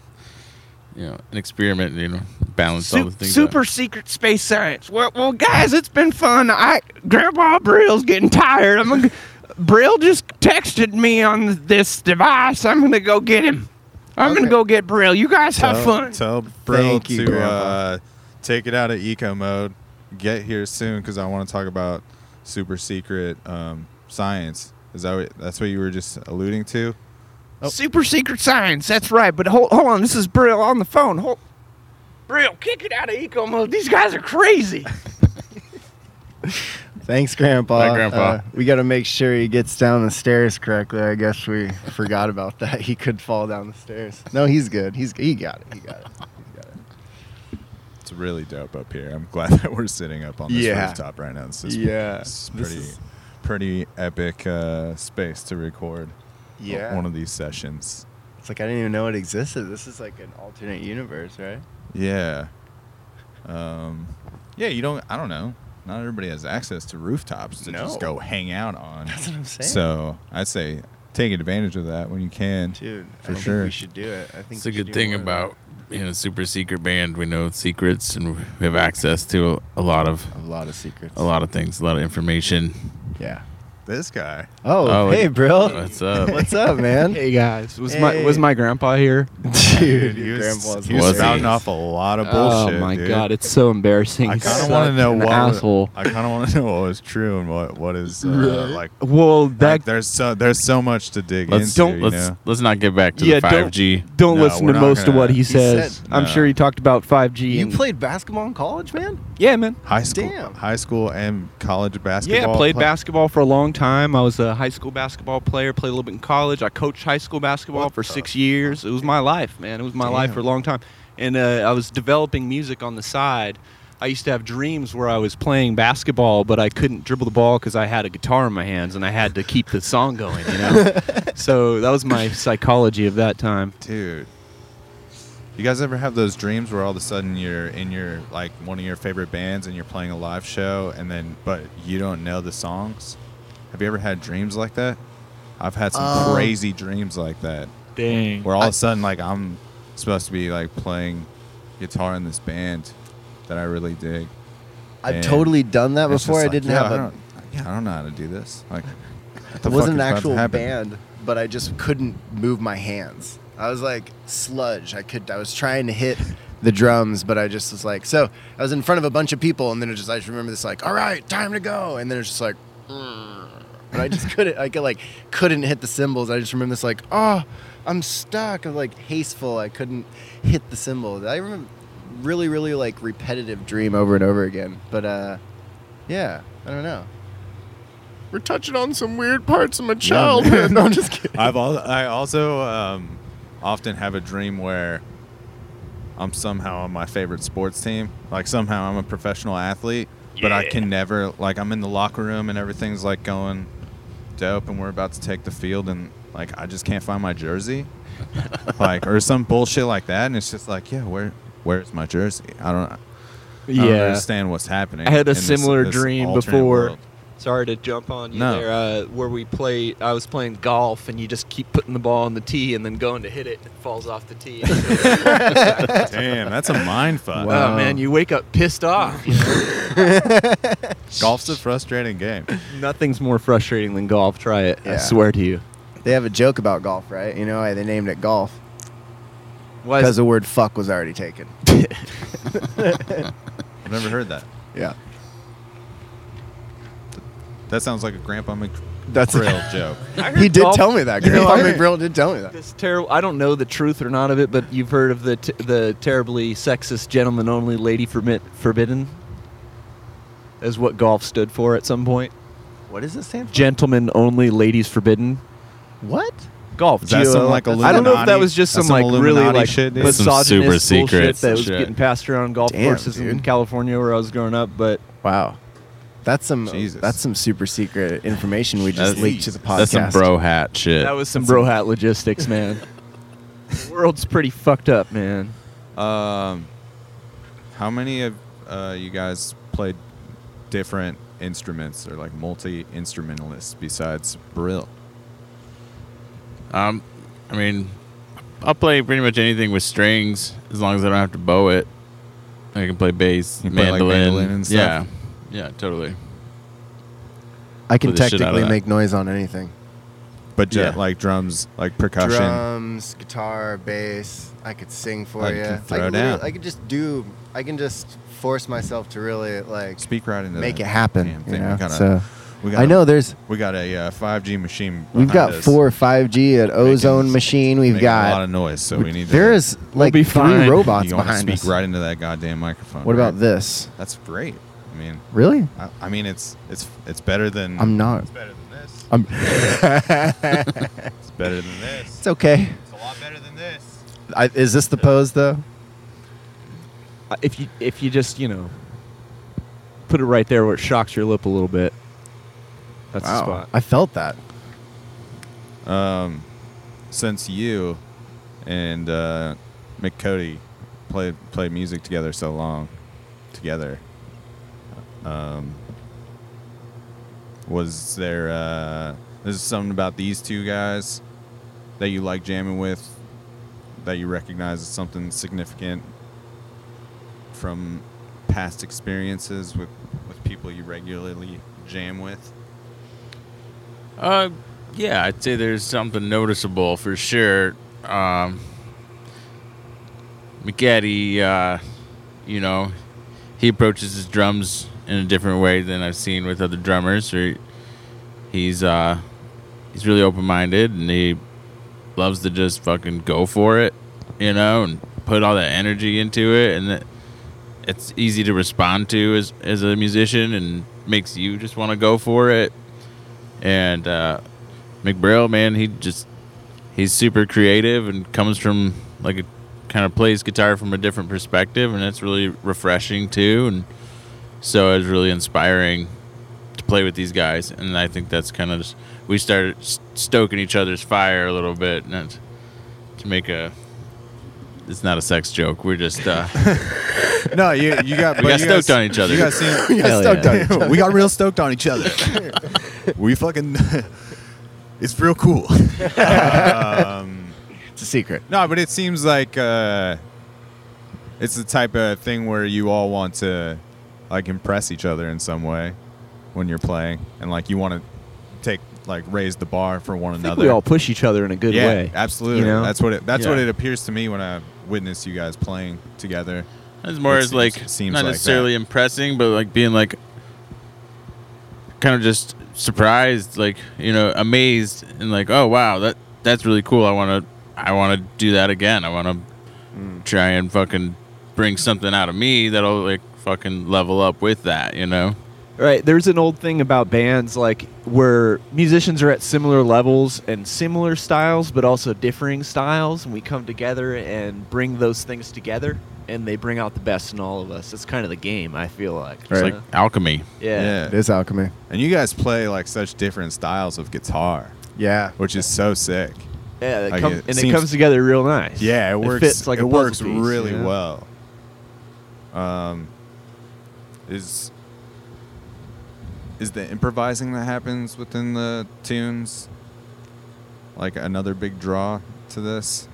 you know an experiment. You know, balance all the things. super out. secret space science. Well, well, guys, it's been fun. I Grandpa Brill's getting tired. I'm gonna, Brill just texted me on this device. I'm gonna go get him. I'm gonna go get Brill. You guys have fun. Tell Brill Thank to Grandpa. uh, take it out of eco mode. Get here soon because I want to talk about super secret um, science. Is that what, that's what you were just alluding to? Super secret science. That's right. But hold, hold on. This is Brill on the phone. Hold. Brill, kick it out of eco mode. These guys are crazy. Thanks, Grandpa. Bye, Grandpa. Uh, we got to make sure he gets down the stairs correctly. I guess we forgot about that. He could fall down the stairs. No, he's good. He's he got it. He got it. He's got it. It's really dope up here. I'm glad that we're sitting up on this Yeah. rooftop right now. This is, Yeah. this This pretty, is- pretty epic uh, space to record Yeah. one of these sessions. It's like I didn't even know it existed. This is like an alternate universe, right? Yeah. Um, yeah, you don't. I don't know. Not everybody has access to rooftops to just go hang out on. That's what I'm saying. So I'd say take advantage of that when you can. Dude, For I think sure. we should do it. I think It's a good thing more of that. about you know super secret band. We know secrets and we have access to a, a lot of a lot of secrets. a lot of things, a lot of information. Yeah. This guy. Oh, Oh, hey, it- bro. What's up? What's up, man? Hey guys, was my Hey. was my grandpa here? Dude, he your was, grandpa's he was Was he? spouting off a lot of bullshit. oh my dude. god, it's so embarrassing. I He's kind of want to know an what asshole. I kind of want to know what was true and what what is uh, like. Well, like, that there's so there's so much to dig Let's into. don't- you let's know? let's not get back to yeah, the don't- five G. don't No, listen we're to not most of gonna- what he He says. said- I'm No. sure he talked about 5G. You and- played basketball in college, man? Yeah, man. high school, Damn. high school and college basketball. Yeah, I played play- basketball for a long time. I was a high school basketball player. Played a little bit in college. I coached high school basketball for six years. It was my life, man. It was my life for a long time. And uh, I was developing music on the side. I used to have dreams where I was playing basketball, but I couldn't dribble the ball because I had a guitar in my hands and I had to keep the song going. You know. so that was my psychology of that time. Dude. You guys ever have those dreams where all of a sudden you're in your like one of your favorite bands and you're playing a live show and then but you don't know the songs? Have you ever had dreams like that? I've had some Um, crazy dreams like that Dang. where all of a sudden like I'm supposed to be like playing guitar in this band that I really dig. I've And totally done that before. just I like, didn't yeah, have I a. don't, yeah, I don't know how to do this. Like the It wasn't an actual band, but I just couldn't move my hands. I was like sludge. I could. I was trying to hit the drums, but I just was like. So I was in front of a bunch of people, and then it just. I just remember this like, all right, time to go, and then it's just like. But I just couldn't. I could like couldn't hit the cymbals. I just remember this like, oh, I'm stuck. I'm like hasteful. I couldn't hit the cymbals. I remember really, really like repetitive dream over and over again. But uh, yeah, I don't know. We're touching on some weird parts of my childhood. no, I'm just kidding. I've al- I also um, often have a dream where I'm somehow on my favorite sports team. Like somehow I'm a professional athlete, but I can never like I'm in the locker room and everything's like going dope and we're about to take the field and like I just can't find my jersey. like or some bullshit like that and it's just like, yeah, where where's my jersey? I don't I don't Yeah. understand what's happening. I had a in this- similar this dream before. world. Sorry to jump on you No. there. Uh, where we play, I was playing golf, and you just keep putting the ball on the tee, and then going to hit it, and it falls off the tee. Damn, that's a mind fuck. Wow, man, you wake up pissed off. You know? Golf's a frustrating game. Nothing's more frustrating than golf. Try it. I swear to you. They have a joke about golf, right? You know they named it golf? Because the word fuck was already taken. I've never heard that. Yeah. That sounds like a Grandpa That's McGrill joke. He did golf- tell me that. You know, Grandpa I heard McGrill did tell me that. This terrible. I don't know the truth or not of it, but you've heard of the t- the terribly sexist gentleman only, lady forbid- forbidden. Is what golf stood for at some point. What does this stand for? Gentlemen only, ladies forbidden. What? Golf. Is that some, like, I don't know if that Illuminati- was just that's some some like really Illuminati like shit, dude? That's some misogynist super bullshit secrets that and was shit. getting passed around golf Damn, courses in dude. California where I was growing up. But Wow. That's some Jesus. that's some super secret information we just That's- leaked to the podcast. That's some bro hat shit. that was some bro hat logistics, man. the world's pretty fucked up, man. Um, how many of uh, you guys played different instruments or like multi instrumentalists besides Brill? Um, I mean, I'll play pretty much anything with strings as long as I don't have to bow it. I can play bass, You play, like, mandolin, mandolin and stuff? yeah, totally. I can Play the shit out of technically that. make noise on anything. But ju- Yeah. like drums, like percussion. Drums, guitar, bass. I could sing for Like, you. you can I throw can down. literally- I could just do. I can just force myself to really like Speak right into make that it happen. damn You thing. We know? gotta- so we got I a- know there's. we got a uh, 5G machine. We've behind got us four 5G at Ozone making- Machine. We've making a lot got. of noise, so we need. there to, is like be three fine. robots you want to behind speak us. right into that goddamn microphone. What right? about this? That's great. I mean, Really? I, I mean, it's it's it's better than. I'm not. It's better than this. I'm. It's better than this. it's okay. It's a lot better than this. I, is this the pose though? If you if you just you know put it right there where it shocks your lip a little bit, that's the spot. I felt that. Um, since you and uh, Mick Cody played played music together so long, together, um, was there uh, is something about these two guys that you like jamming with that you recognize as something significant from past experiences with with people you regularly jam with? Uh, yeah, I'd say there's something noticeable for sure. Um, McGaddy, uh, you know, he approaches his drums in a different way than I've seen with other drummers. Or he's uh, he's really open-minded and he loves to just fucking go for it, you know, and put all that energy into it, and it, it's easy to respond to as as a musician, and makes you just want to go for it. And uh, McBrail, man, he just he's super creative and comes from like a kind of plays guitar from a different perspective, and it's really refreshing too. And so it was really inspiring to play with these guys, and I think that's kind of just we started stoking each other's fire a little bit, and that's- to make a. It's not a sex joke. We're just uh, No, you you got We got you guys- stoked on each other. You guys seen, We got stoked yeah. on each other. we got real stoked on each other. we fucking, it's real cool. um, It's a secret. no, but it seems like uh, it's the type of thing where you all want to like impress each other in some way when you're playing, and like you want to take like raise the bar for one I think another. we all push each other in a good yeah, way. absolutely. You know? That's what it. That's what it appears to me when I witness you guys playing together. It's more It as seems- like seems not like necessarily impressing, but like being like kind of just surprised, like you know, amazed, and like, oh wow, that that's really cool. I want to, I want to do that again. I want to Mm. try and fucking bring something out of me that'll like fucking level up with that, you know. Right. There's an old thing about bands like where musicians are at similar levels and similar styles, but also differing styles, and we come together and bring those things together, and they bring out the best in all of us. It's kind of the game. I feel like. It's Right. like alchemy. Yeah. It is alchemy. And you guys play like such different styles of guitar, Yeah. which is so sick. Yeah. it Like, come- it and it comes together real nice. Yeah, it works. It fits like it a works piece, really you know? well. Um, is is the improvising that happens within the tunes like another big draw to this?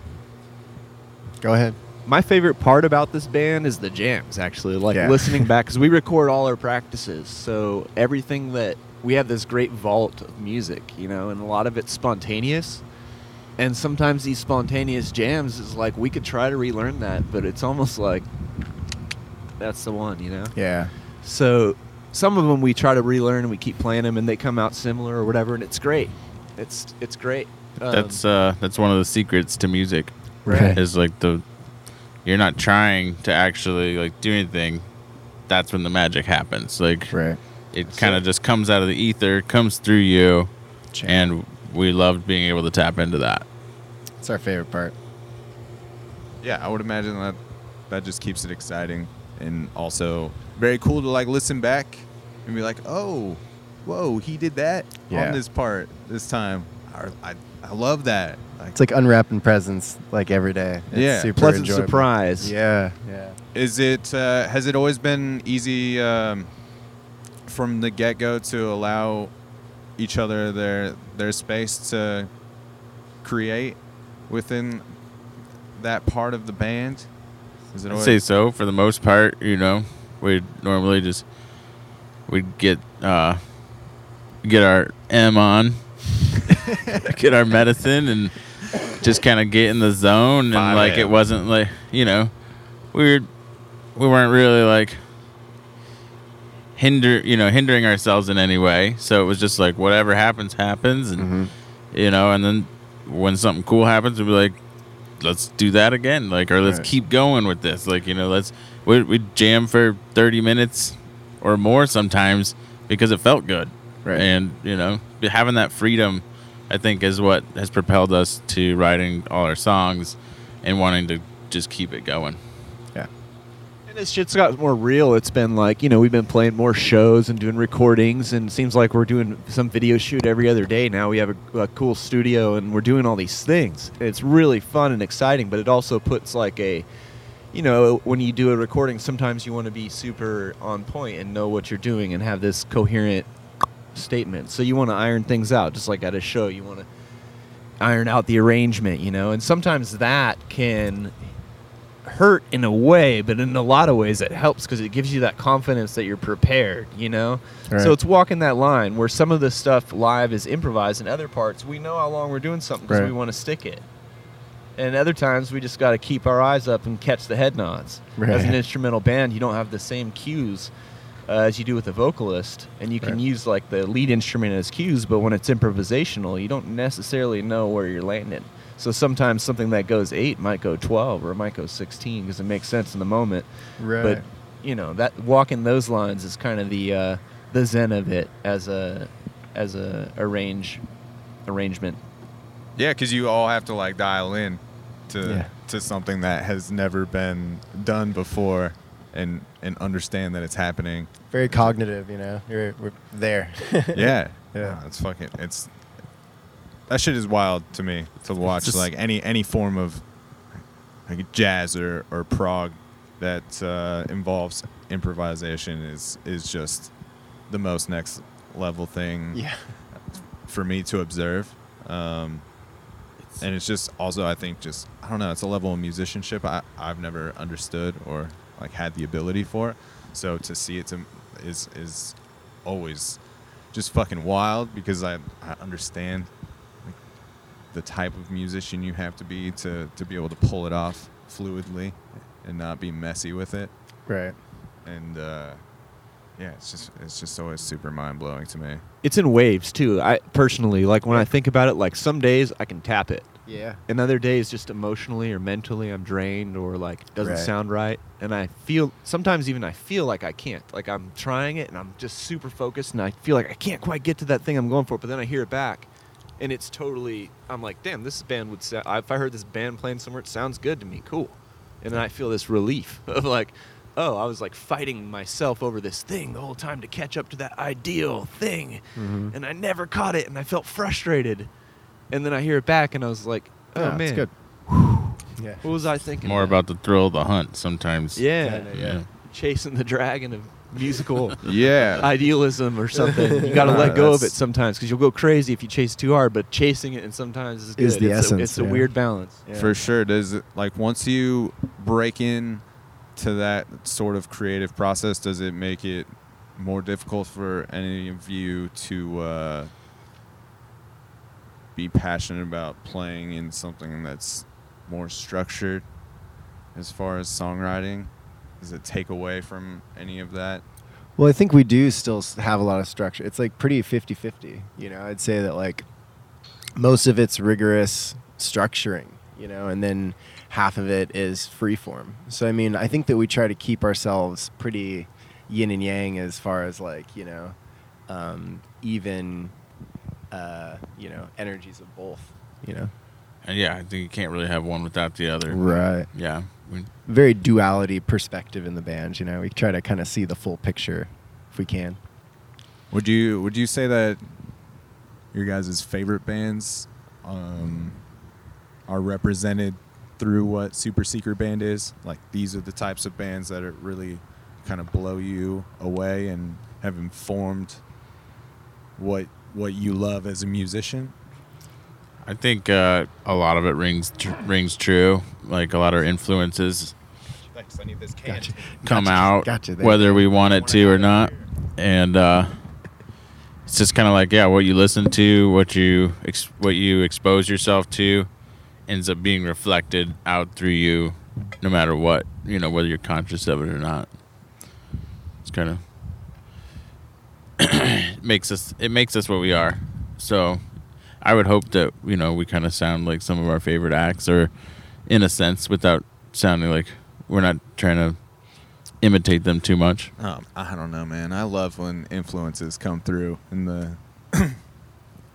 Go ahead. my favorite part about this band is the jams actually like Yeah. listening back because we record all our practices so everything that we have this great vault of music you know and a lot of it's spontaneous and sometimes these spontaneous jams is like we could try to relearn that but it's almost like that's the one you know Yeah. so some of them we try to relearn and we keep playing them and they come out similar or whatever and it's great it's it's great Um, That's uh, that's one of the secrets to music. Right. Is like the you're not trying to actually like do anything. That's when the magic happens. Like Right. it kind of just comes out of the ether, comes through you, Jam. and we loved being able to tap into that. It's our favorite part. Yeah, I would imagine that that just keeps it exciting and also very cool to like listen back and be like, "Oh, whoa, he did that Yeah. on this part this time." I, I, I love that. Like, It's like unwrapping presents like every day. It's Yeah. super pleasant enjoyable. surprise Yeah. Yeah. Is it? Uh, has it always been easy um, from the get go to allow each other their their space to create within that part of the band? Is it I'd say so for the most part. You know, we'd normally just we'd get uh get our M on, get our medicine, and just kind of get in the zone. And 5 like it wasn't like you know, we were we weren't really like hinder you know hindering ourselves in any way. So it was just like whatever happens happens, and you know, and then when something cool happens, we'd be like, let's do that again, like, or let's Right. keep going with this, like, you know, let's we we jam for thirty minutes or more sometimes because it felt good, Right. And you know, having that freedom, I think, is what has propelled us to writing all our songs and wanting to just keep it going. And this shit's got more real. It's been like, you know, we've been playing more shows and doing recordings, and seems like we're doing some video shoot every other day now. We have a, a cool studio, and we're doing all these things. It's really fun and exciting, but it also puts like a, you know, when you do a recording, sometimes you want to be super on point and know what you're doing and have this coherent statement. So you want to iron things out, just like at a show. You want to iron out the arrangement, you know, and sometimes that can hurt in a way, but in a lot of ways it helps because it gives you that confidence that you're prepared, you know? Right. So it's walking that line where some of the stuff live is improvised, and other parts we know how long we're doing something because Right. we want to stick it. And other times we just got to keep our eyes up and catch the head nods. As an instrumental band, you don't have the same cues uh, as you do with a vocalist, and you can Right. use like the lead instrument as cues, but when it's improvisational, you don't necessarily know where you're landing. So sometimes something that goes eight might go 12 or it might go 16 because it makes sense in the moment. Right. But you know that walking those lines is kind of the uh, the zen of it as a as a arrange arrangement. Yeah, because you all have to like dial in to Yeah. to something that has never been done before, and and understand that it's happening. Very cognitive, you know. You're we're there. yeah, Yeah. Nah, it's fucking it's. That shit is wild to me to watch just- like any any form of like jazz or or prog that uh, involves improvisation is is just the most next level thing yeah. for me to observe. Um, and it's just also I think just I don't know it's a level of musicianship I I've never understood or like had the ability for. So to see it to, is is always just fucking wild because I I understand the type of musician you have to be to to be able to pull it off fluidly and not be messy with it. Right. And uh, yeah, it's just it's just always super mind blowing to me. It's in waves too. I personally like when I think about it. Like some days I can tap it, Yeah. and other days just emotionally or mentally I'm drained or like it doesn't Right. sound right, and I feel sometimes even I feel like I can't. Like I'm trying it and I'm just super focused, and I feel like I can't quite get to that thing I'm going for. But then I hear it back, and it's totally. I'm like, damn, this band would. Sound, if I heard this band playing somewhere, it sounds good to me. Cool, and then I feel this relief of like. Oh, I was like fighting myself over this thing the whole time to catch up to that ideal thing, Mm-hmm. and I never caught it, and I felt frustrated. And then I hear it back, and I was like, "Oh Yeah, man, it's good. Yeah. what was I thinking?" More about the thrill of the hunt sometimes. yeah, Kinda, yeah. chasing the dragon of musical Yeah. idealism or something. You got to Uh, let go of it sometimes because you'll go crazy if you chase too hard. But chasing it and sometimes is good. Is the it's essence, A, it's a weird balance. Yeah. For sure. Does it like once you break in to that sort of creative process, does it make it more difficult for any of you to uh, be passionate about playing in something that's more structured as far as songwriting? Does it take away from any of that? Well, I think we do still have a lot of structure. It's like pretty 50-50, you know. I'd say that like most of it's rigorous structuring, you know, and then half of it is free form. So I mean, I think that we try to keep ourselves pretty yin and yang as far as like, you know, um, even uh, you know, energies of both, you know. And yeah, I think you can't really have one without the other. Right. Yeah. Very duality perspective in the band, you know. We try to kind of see the full picture if we can. Would you would you say that your guys' favorite bands um, are represented through what Super Secret Band is? Like these are the types of bands that are really kind of blow you away and have informed what what you love as a musician. I think uh, a lot of it rings tr- rings true. Like a lot of influences Thanks. I need this can. Gotcha. come Gotcha. out, Gotcha. Whether we want it to or not, and uh, it's just kind of like yeah, what you listen to, what you ex- what you expose yourself to, ends up being reflected out through you, no matter what you know, whether you're conscious of it or not. It's kind of makes us it makes us what we are. So I would hope that you know we kind of sound like some of our favorite acts, or in a sense, without sounding like we're not trying to imitate them too much. Um, I don't know, man. I love when influences come through in the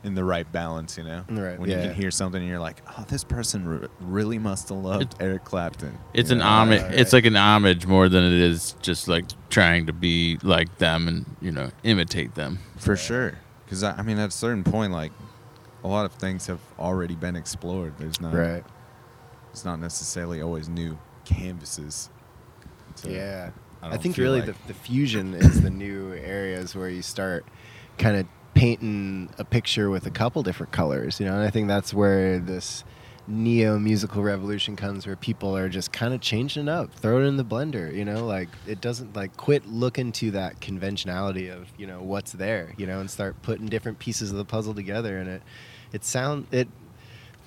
in the right balance. You know, Right, when you can hear something and you're like, "Oh, this person re- really must have loved It- Eric Clapton." It's You an know? homage. right. It's like an homage more than it is just like trying to be like them and you know imitate them. for sure. Because I, I mean, at a certain point, like a lot of things have already been explored. There's not. Right. It's not necessarily always new canvases. to- yeah. I I, think really like- the, the fusion is the new areas where you start kind of painting a picture with a couple different colors, you know, and I think that's where this neo musical revolution comes where people are just kind of changing it up, throw it in the blender, you know, like it doesn't like quit looking to that conventionality of, you know, what's there, you know, and start putting different pieces of the puzzle together and it it sound it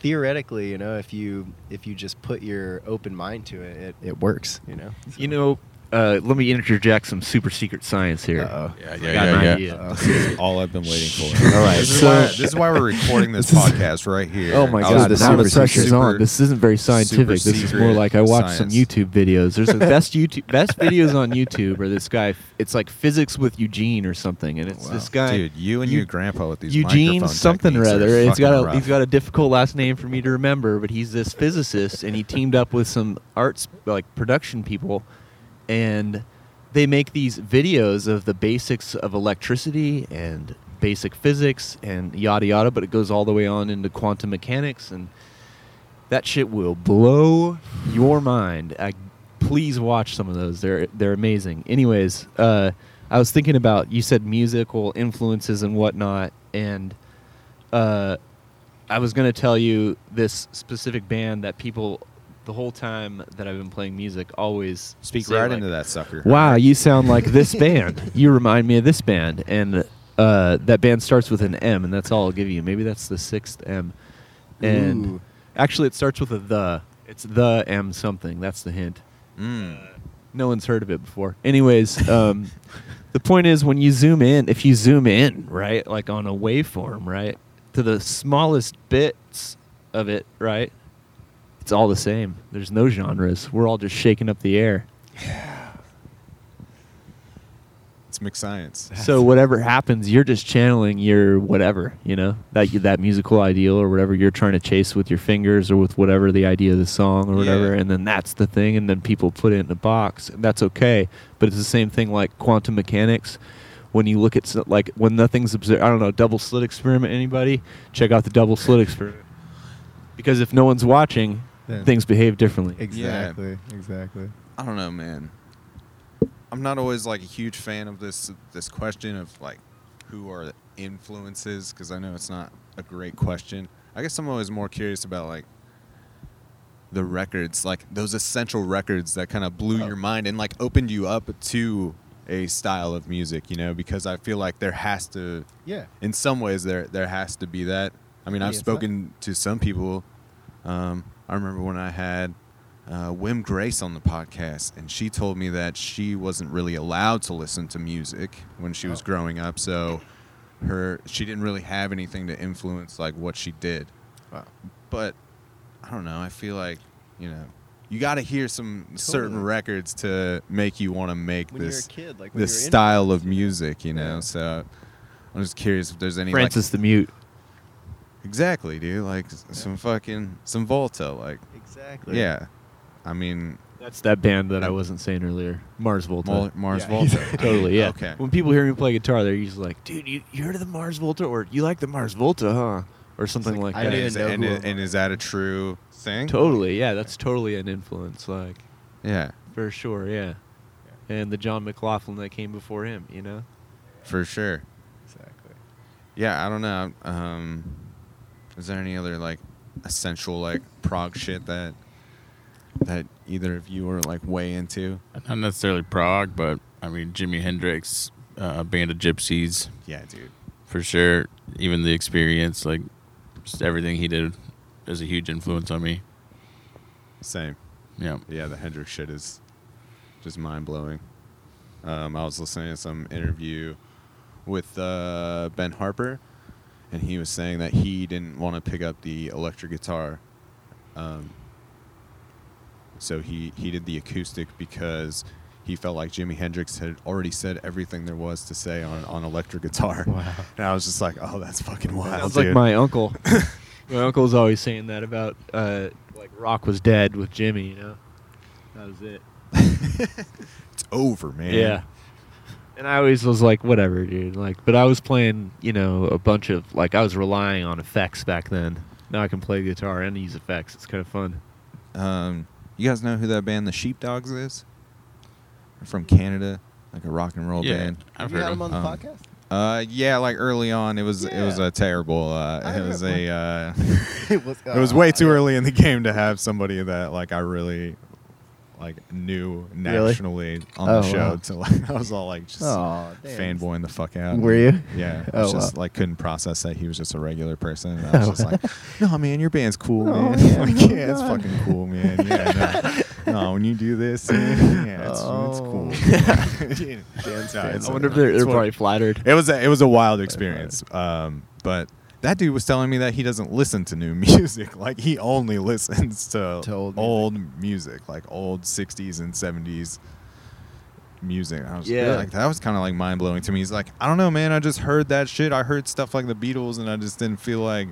theoretically, you know, if you if you just put your open mind to it, it, it works, you know. You know, uh, let me interject some super secret science here. Uh-oh. Yeah, I yeah, got an yeah, yeah. idea. This is all I've been waiting for. All right, This is, so- why, this is why we're recording this podcast right here. Oh my god! was Now the super pressure's on. This isn't very scientific. This is more like I watched some. YouTube videos. There's the best YouTube best videos on YouTube are this guy. It's like physics with Eugene or something, and it's Wow. this guy. Dude, you and Eu- your grandpa with these Eugene something or techniques are other. It's got a fucking he's rough. got a difficult last name for me to remember, but he's this physicist, and he teamed up with some arts like production people, and they make these videos of the basics of electricity and basic physics and yada yada. But it goes all the way on into quantum mechanics, and that shit will blow your mind. I, please watch some of those. They're they're amazing. Anyways, uh, I was thinking about you said musical influences and whatnot, and uh, I was gonna tell you this specific band that people the whole time that I've been playing music always Speak say, right like, into that sucker. Wow, you sound like this band. You remind me of this band, and uh, that band starts with an M, and that's all I'll give you. Maybe that's the sixth M. And Ooh. actually, it starts with a the. It's the M something. That's the hint. Mm. No one's heard of it before. Anyways, um, the point is when you zoom in, if you zoom in, right, like on a waveform, right, to the smallest bits of it, right, it's all the same. There's no genres. We're all just shaking up the air. Yeah. It's mixed science. So whatever happens, you're just channeling your whatever, you know, that that musical ideal or whatever you're trying to chase with your fingers or with whatever the idea of the song or whatever, Yeah. and then that's the thing, and then people put it in a box, and that's okay. But it's the same thing like quantum mechanics. When you look at like when nothing's observed, I don't know, double slit experiment. Anybody check out the double slit experiment? Because if no one's watching, Then- things behave differently. Exactly. Exactly. I don't know, man. I'm not always like a huge fan of this this question of like who are the influences because I know it's not a great question. I guess I'm always more curious about like the records, like those essential records that kind of blew Oh. your mind and like opened you up to a style of music, you know, because I feel like there has to Yeah. in some ways there there has to be that. I mean, Yeah, I've it's spoken to some people. Um, I remember when I had uh, Wim Grace on the podcast, and she told me that she wasn't really allowed to listen to music when she was Oh. growing up. So her she didn't really have anything to influence like what she did. Wow. But I don't know. I feel like you know you got to hear some certain records to make you want to make When you're a this kid, like when this you're style of music. You know, Yeah. so I'm just curious if there's any like, Frances the Mute. Exactly, dude. Like s- some fucking some Volta. Like, Exactly. yeah. I mean, That's that band that I wasn't saying earlier, Mars Volta. Mar- Mars Yeah, Volta. Totally, yeah. Okay. When people hear me play guitar, they're usually like, "Dude, you, you heard of the Mars Volta, or you like the Mars Volta, huh?" Or something like, like, I that. And didn't is, know and, who and is that a true thing? Totally, yeah. That's totally an influence, like Yeah, for sure, yeah. And the John McLaughlin that came before him, you know. for sure. Exactly. Yeah, I don't know. Um, is there any other like essential like prog shit that that either of you are like way into? Not necessarily prog, but I mean Jimi Hendrix, uh, Band of Gypsys, Yeah, dude. for sure. Even the experience, like just everything he did, is a huge influence on me. Same. Yeah. Yeah, the Hendrix shit is just mind blowing. Um, I was listening to some interview with uh, Ben Harper, and he was saying that he didn't want to pick up the electric guitar. Um, so he, he did the acoustic because he felt like Jimi Hendrix had already said everything there was to say on, on electric guitar. Wow. And I was just like, oh, that's fucking wild. Sounds like my uncle. my uncle's always saying that about uh, like rock was dead with Jimi. You know, that was it. it's over, man. Yeah. And I always was like, whatever, dude. Like, but I was playing, you know, a bunch of like I was relying on effects back then. Now I can play guitar and use effects. It's kind of fun. Um, you guys know who that band, the Sheepdogs, is? They're from Canada, like a rock and roll Yeah, band. I've you heard had him him. on the Um, podcast? Uh, yeah, like early on, it was it was a terrible. Uh, it was a uh, it was, it was way uh, too early in the game to have somebody that like I really like knew Really? nationally on Oh, the show. wow. To like, I was all like just Aw, damn. fanboying the fuck out. Were you? Yeah, I was Oh, just wow. like couldn't process that he was just a regular person. And I was Oh, just like, no, man, your band's cool, Oh, man. yeah, like, oh, yeah, it's fucking cool, man. Yeah, no, no, when you do this, man, yeah, it's, it's cool. Oh. Dance fancy. I wonder if they're, they're probably flattered. It was a, it was a wild experience. Um, but that dude was telling me that he doesn't listen to new music. Like he only listens to, To old music. old music, like old '60s and '70s music. I was Yeah. like, that was kind of like mind blowing to me. He's like, I don't know, man. I just heard that shit. I heard stuff like the Beatles, and I just didn't feel like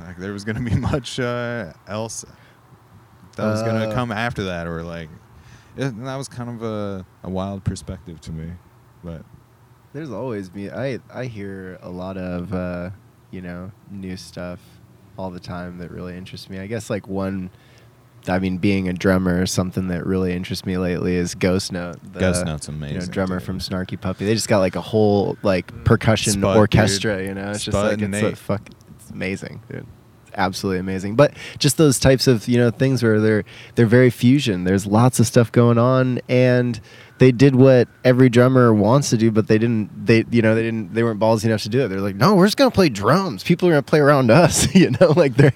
like there was gonna be much uh, else that was gonna Uh, come after that, or like. It, that was kind of a, a wild perspective to me, but There's always me. I I hear a lot of uh, you know new stuff all the time that really interests me. I guess like one. I mean, being a drummer, something that really interests me lately is Ghost Note. the, Ghost Note's You know, amazing, drummer dude. from Snarky Puppy. They just got like a whole like percussion Sput, dude. orchestra. You know, it's just like it's a fuck. It's amazing, dude. Absolutely amazing. But just those types of you know things where they're they're very fusion. There's lots of stuff going on, and they did what every drummer wants to do, but they didn't. They you know they didn't. They weren't ballsy enough to do it. They're like, no, we're just gonna play drums. People are gonna play around us. you know, like they're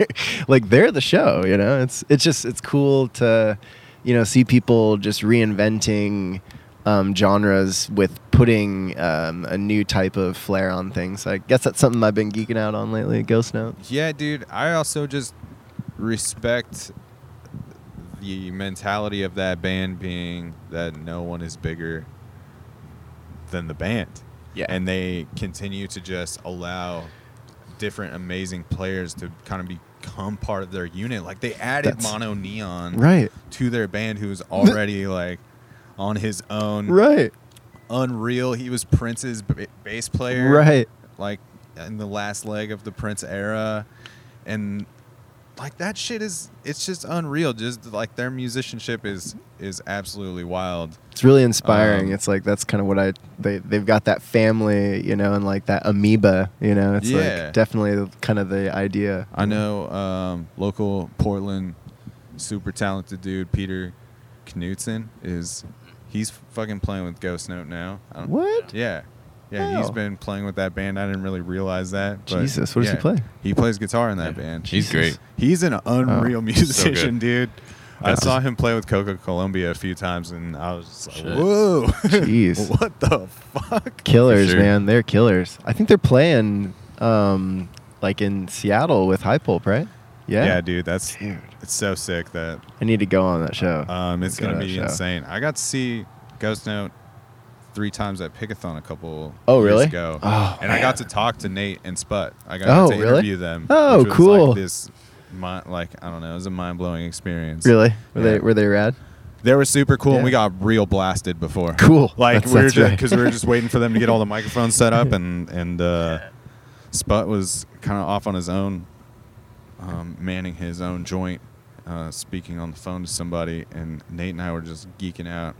like they're the show. You know, it's it's just it's cool to you know see people just reinventing um, genres with putting um, a new type of flair on things. I guess that's something I've been geeking out on lately. Ghost Note. Yeah, dude. I also just respect the mentality of that band being that no one is bigger than the band. Yeah. And they continue to just allow different amazing players to kind of become part of their unit. Like they added That's- MonoNeon Right. to their band who's already like on his own Right. unreal. He was Prince's b- bass player Right. like in the last leg of the Prince era, and like that shit is it's just unreal. Just like their musicianship is is absolutely wild. It's really inspiring. Um, it's like that's kind of what I they they've got that family, you know, and like that amoeba, you know. It's Yeah. like definitely kind of the idea. I know um, local Portland super talented dude Peter Knudsen is he's fucking playing with Ghost Note now. I don't- What? Yeah. Yeah, he's been playing with that band. I didn't really realize that. but Jesus, what does he play? He plays guitar in that band. He's great. He's an unreal Oh. musician, good. dude. I saw him play with Coco Columbia a few times, and I was just like, Shit. "Whoa, Jeez. what the fuck?" Killers, sure. man. They're killers. I think they're playing um like in Seattle with High Pulp, right? Yeah. Yeah, dude, that's Dude. it's so sick that I need to go on that show. um, it's Go to gonna that be insane. I got to see Ghost Note three times at Pickathon a couple Oh, years really? ago, Oh, and I got to talk to Nate and Sput. I got Oh, to really? interview them. Oh, cool. Like, this, mi- like I don't know, it was a mind blowing experience. really? Were Yeah. they were they rad? They were super cool, and we got real blasted before. Cool. Like That's- we were just right. because we were just waiting for them to get all the microphones set up, and and uh, Sput was kind of off on his own, um, manning his own joint, uh, speaking on the phone to somebody, and Nate and I were just geeking out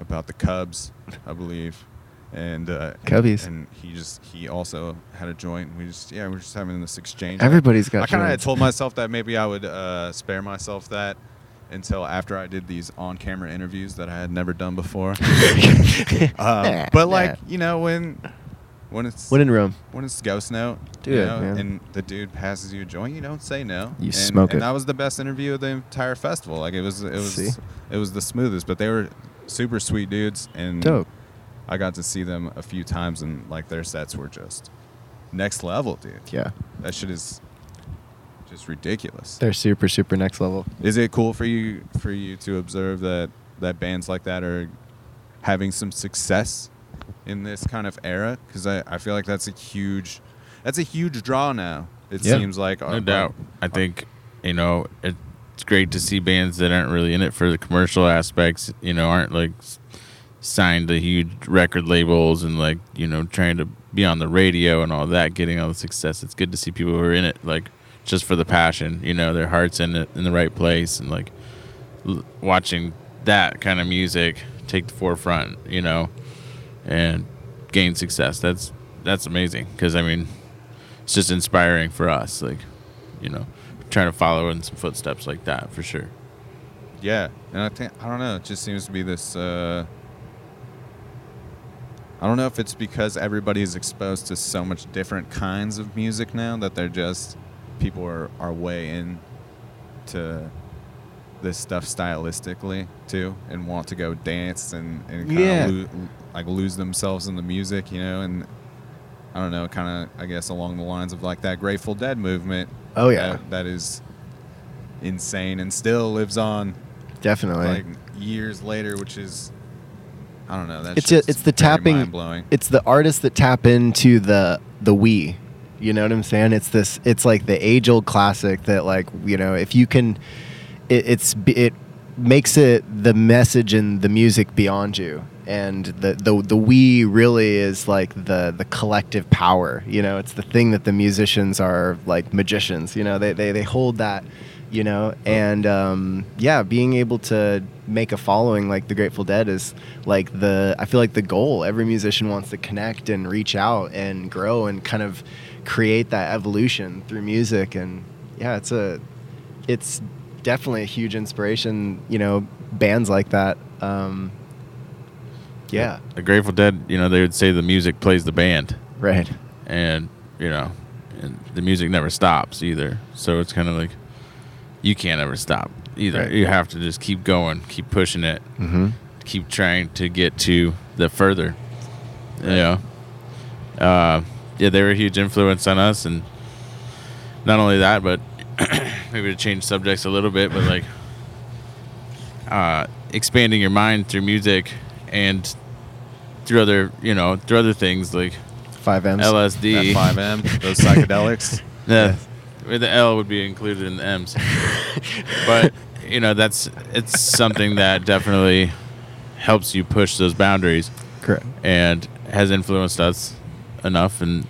about the Cubs, I believe, and uh, Cubbies. and he just he also had a joint. We just yeah, we were just having this exchange. Everybody's got I kind of had told myself that maybe I would uh, spare myself that until after I did these on-camera interviews that I had never done before. um, but like nah. you know when when it's When in Rome. when it's ghost note, Do you know, and the dude passes you a joint, you don't say no. You and, smoke and it. that was the best interview of the entire festival. Like it was, it was, See? it was the smoothest. But they were super sweet dudes, and Dope. I got to see them a few times, and like their sets were just next level, dude. Yeah. That shit is just ridiculous. They're super, super next level. Is it cool for you for you to observe that that bands like that are having some success in this kind of era? Because I, I feel like that's a huge that's a huge draw now. It Yeah. seems like No uh, doubt. Uh, I think, you know, it's great to see bands that aren't really in it for the commercial aspects, you know, aren't like signed to huge record labels and like, you know, trying to be on the radio and all that, getting all the success. It's good to see people who are in it, like, just for the passion, you know, their heart's in it in the right place and like l- watching that kind of music take the forefront, you know, and gain success. That's that's amazing because I mean, it's just inspiring for us. Like, you know, trying to follow in some footsteps like that for sure. Yeah, and I think I don't know. It just seems to be this. Uh, I don't know if it's because everybody's exposed to so much different kinds of music now that they're just people are, are way in to this stuff stylistically too, and want to go dance and and kind of Yeah. lo- like lose themselves in the music, you know, and I don't know, kind of I guess along the lines of like that Grateful Dead movement. Oh, yeah. that- that is insane and still lives on Definitely. like years later, which is I don't know. That it's a, it's the tapping it's the artists that tap into the the we you know what i'm saying it's this it's like the age old classic that like you know if you can it, it's it makes it the message and the music beyond you and the the the we really is like the the collective power you know? It's the thing that the musicians are like magicians you know? They they, they hold that you know? And um, yeah being able to make a following like the grateful dead is like the i feel like the goal. Every musician wants to connect and reach out and grow and kind of create that evolution through music. And yeah it's a it's definitely a huge inspiration you know bands like that. Um, yeah The Grateful Dead, you know, they would say the music plays the band, right and you know, and the music never stops either. So it's kind of like you can't ever stop either. Right. You have to just keep going, keep pushing it, mm-hmm. keep trying to get to the further. You know, uh, yeah, they were a huge influence on us, and not only that, but maybe to change subjects a little bit, but like uh, expanding your mind through music and through other, you know, through other things like five m's LSD. That 5M, those psychedelics. Yeah, the L would be included in the M's, but you know that's it's something that definitely helps you push those boundaries correct and has influenced us enough, and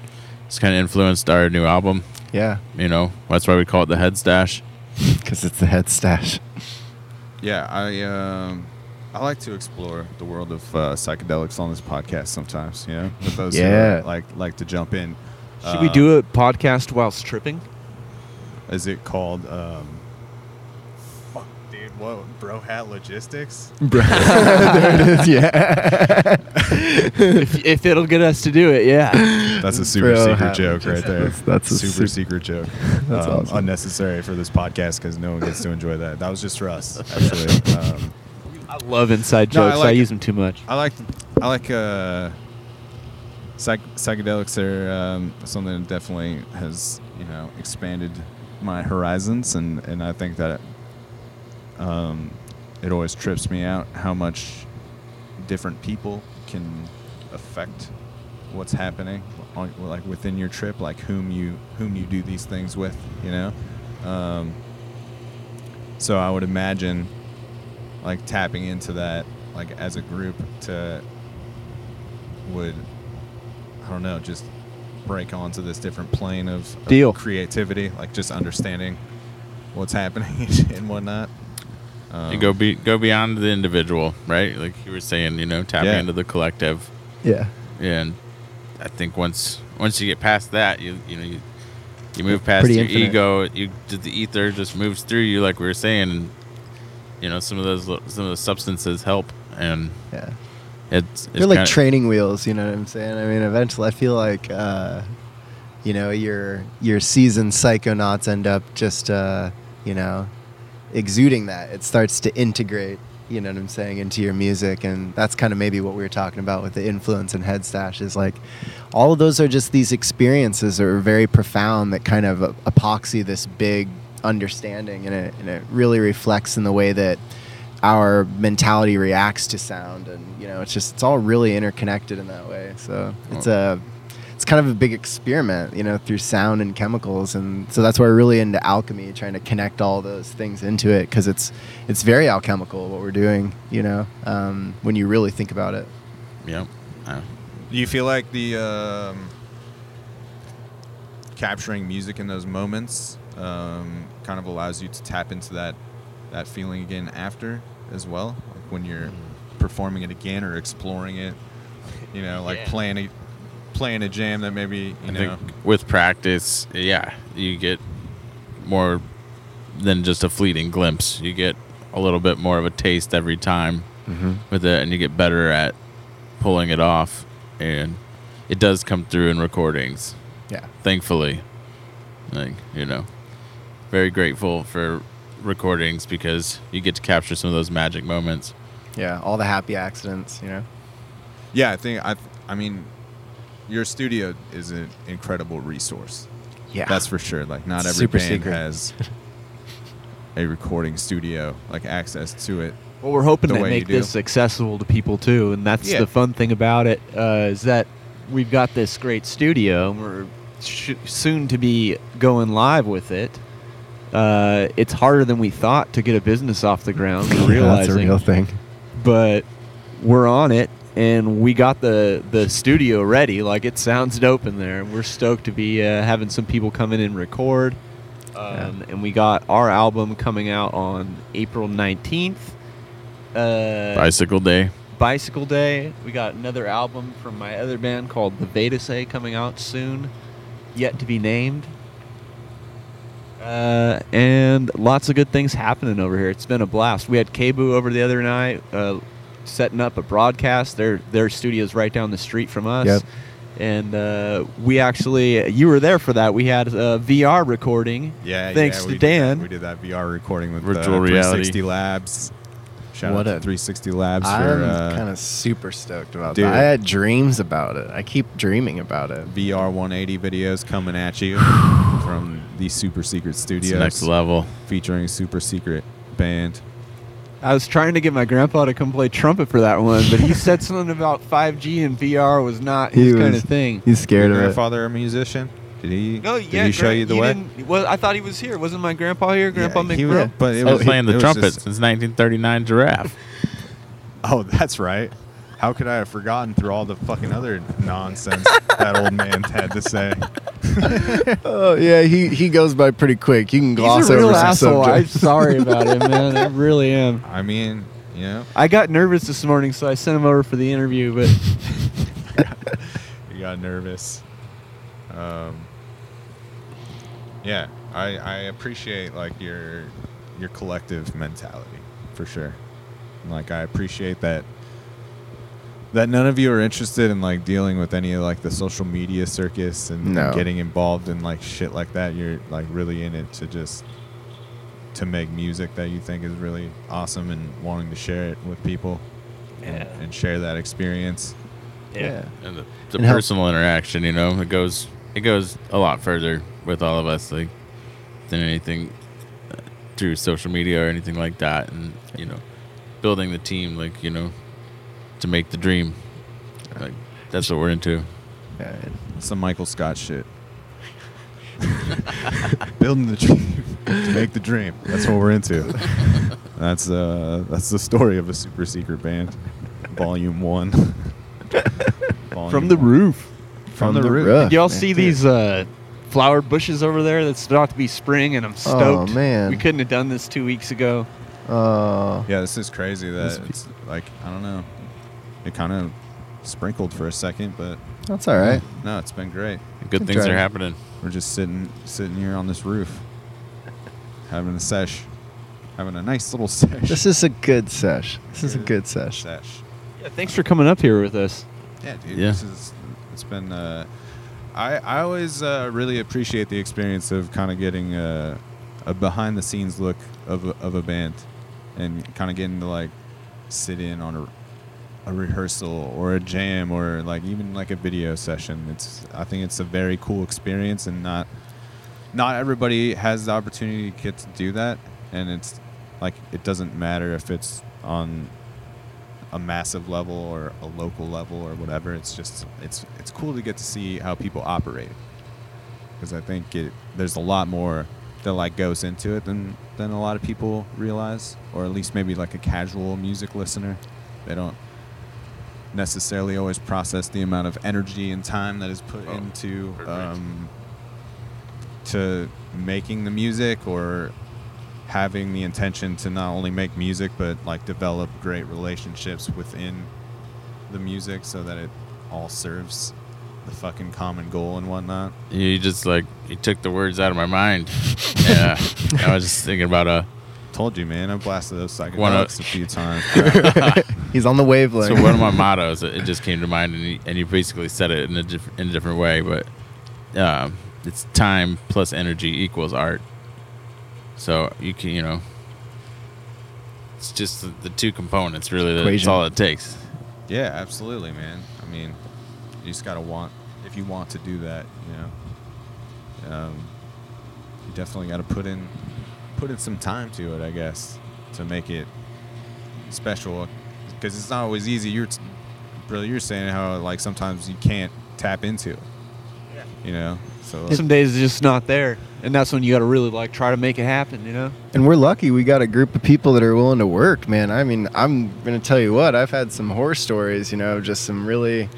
it's kind of influenced our new album. yeah You know, that's why we call it the Head Stash. because it's the head stash Yeah, I um, I like to explore the world of uh, psychedelics on this podcast sometimes. You know, with those who Yeah. are, like like to jump in. Should we Uh, do a podcast while stripping? Is it called? Um, fuck, dude, what? Bro hat logistics. there it is yeah if, if it'll get us to do it, yeah. That's a super Bro secret hat joke right there. logistics. That's a super sup- secret joke. That's um, awesome. Unnecessary for this podcast because no one gets to enjoy that. That was just for us, actually. Um, I love inside No, I jokes. I, use them too much. I like I like uh, psych- psychedelics are um, something that definitely has you know expanded my horizons, and and I think that um, it always trips me out how much different people can affect what's happening on, like within your trip, like whom you whom you do these things with, you know. Um, so I would imagine like tapping into that like as a group to would I don't know just break onto this different plane of, of Deal. creativity like just understanding what's happening and whatnot um, you go be go beyond the individual, right? Like you were saying, you know, tapping Yeah. into the collective. yeah and I think once once you get past that, you you know you you move past Pretty your infinite. ego. You the ether just moves through you, like we were saying. You know, some of those some of the substances help, and Yeah. it's, it's They're like training wheels, you know what I'm saying? I mean, eventually, I feel like, uh, you know, your your seasoned psychonauts end up just, uh, you know, exuding that. It starts to integrate, you know what I'm saying, into your music, and that's kind of maybe what we were talking about with the influence and Headstash is like, all of those are just these experiences that are very profound that kind of epoxy this big understanding, and it and it really reflects in the way that our mentality reacts to sound. And you know it's just it's all really interconnected in that way. So it's a it's kind of a big experiment you know through sound and chemicals. And so that's why we're really into alchemy trying to connect all those things into it because it's it's very alchemical what we're doing you know um, when you really think about it. Yep. Uh, Do you feel like the um, capturing music in those moments um, kind of allows you to tap into that that feeling again after as well, like when you're mm. performing it again or exploring it? You know, like Yeah. playing a playing a jam that maybe you I know. think with practice, yeah, you get more than just a fleeting glimpse. You get a little bit more of a taste every time mm-hmm. with it, and you get better at pulling it off. And it does come through in recordings, yeah thankfully. Like you know, very grateful for recordings because you get to capture some of those magic moments. yeah all the happy accidents you know Yeah, I think I. I mean, your studio is an incredible resource. yeah That's for sure. Like not every Super band secret. has a recording studio, like access to it. Well, we're hoping the to make this accessible to people too, and that's Yeah. the fun thing about it uh, is that we've got this great studio, and we're sh- soon to be going live with it. Uh, it's harder than we thought to get a business off the ground. We're Yeah, that's a realizing, real thing but we're on it, and we got the the studio ready. Like it sounds dope in there. We're stoked to be uh, having some people come in and record. Um, And we got our album coming out on April nineteenth. Uh, Bicycle Day. Bicycle Day. We got another album from my other band called The Vedase coming out soon, yet to be named. Uh, and lots of good things happening over here. It's been a blast. We had KBOO over the other night, uh, setting up a broadcast. Their their studio's right down the street from us. Yep. And uh, we actually, you were there for that. We had a VR recording. Yeah, Thanks yeah, to we did Dan. we did that VR recording with Virtual uh, reality. Labs. Shout What out to a- 360 Labs for i'm uh, kind of super stoked about dude. that i had dreams about it i keep dreaming about it VR 180 videos coming at you from the Super Secret It's Studios, next level. featuring Super Secret band. I was trying to get my grandpa to come play trumpet for that one, but he said something about 5G and VR was not He his kind was- of thing. he's scared Your of it grandfather a musician? Did he? No, did yeah, he show Gran- you the way? Well, I thought he was here. Wasn't my grandpa here? Grandpa Yeah, he McBro? was- but it He was was playing the trumpet just- since 1939 Giraffe. Oh, that's right. How could I have forgotten through all the fucking other nonsense that old man had to say? Oh yeah, he he goes by pretty quick. You can gloss He's a real over some asshole. I'm sorry about him, man. I really am. I mean, you know, I got nervous this morning, so I sent him over for the interview. But you got nervous. Um, yeah, I, I appreciate like your your collective mentality for sure. Like I appreciate that that none of you are interested in like dealing with any of like the social media circus and No. getting involved in like shit like that. You're like really in it to just to make music that you think is really awesome and wanting to share it with people and, Yeah. and share that experience. yeah. And the, the And how- personal interaction, you know, it goes it goes a lot further with all of us, like than anything uh, through social media or anything like that. And you know, building the team, like you know, to make the dream. Like that's what we're into. yeah. Some Michael Scott shit. Building the dream to make the dream. That's what we're into. That's uh that's the story of a super secret band. Volume one. Volume from the one. roof. From, the, roof. roof. Did y'all man, see dude. these uh, flower bushes over there? That's about to be spring, and I'm stoked. Oh, man. we couldn't have done this two weeks ago. Oh, Yeah, this is crazy that This- it's like I don't know. It kind of sprinkled for a second, but That's all right. no, it's been great. Good Good things are happening. We're just sitting sitting here on this roof, having a sesh, having a nice little sesh. This is a good sesh. This is a good sesh. sesh. Yeah, thanks for coming up here with us. Yeah, dude. Yeah. This is it's been. Uh, I I always uh, really appreciate the experience of kind of getting a, a behind the scenes look of a, of a band, and kind of getting to like sit in on a a rehearsal or a jam or like even like a video session. It's I think it's a very cool experience and not not everybody has the opportunity to get to do that and it's like it doesn't matter if it's on a massive level or a local level or whatever. It's just it's it's cool to get to see how people operate because I think it there's a lot more that like goes into it than than a lot of people realize, or at least maybe like a casual music listener. They don't necessarily always process the amount of energy and time that is put Oh, into um, to making the music or having the intention to not only make music but like develop great relationships within the music so that it all serves the fucking common goal and whatnot. You just like you took the words out of my mind. yeah, I was just thinking about a. Told you, man. I blasted those One of- psychedelics a few times. He's on the wavelength. So one of my mottos, it just came to mind, and you, and you basically said it in a diff- in a different way, but um, it's time plus energy equals art. So you can you know, it's just the, the two components really. That's all it takes. yeah, absolutely, man. I mean, you just gotta want if you want to do that, you know. Um, you definitely got to put in put in some time to it, I guess, to make it special. Because it's not always easy. You're, t- brother, you're saying how like sometimes you can't tap into it. You know, so uh, Some days it's just not there, and that's when you got to really like try to make it happen. You know. And we're lucky we got a group of people that are willing to work, man. I mean, I'm going to tell you what, I've had some horror stories, you know, just some really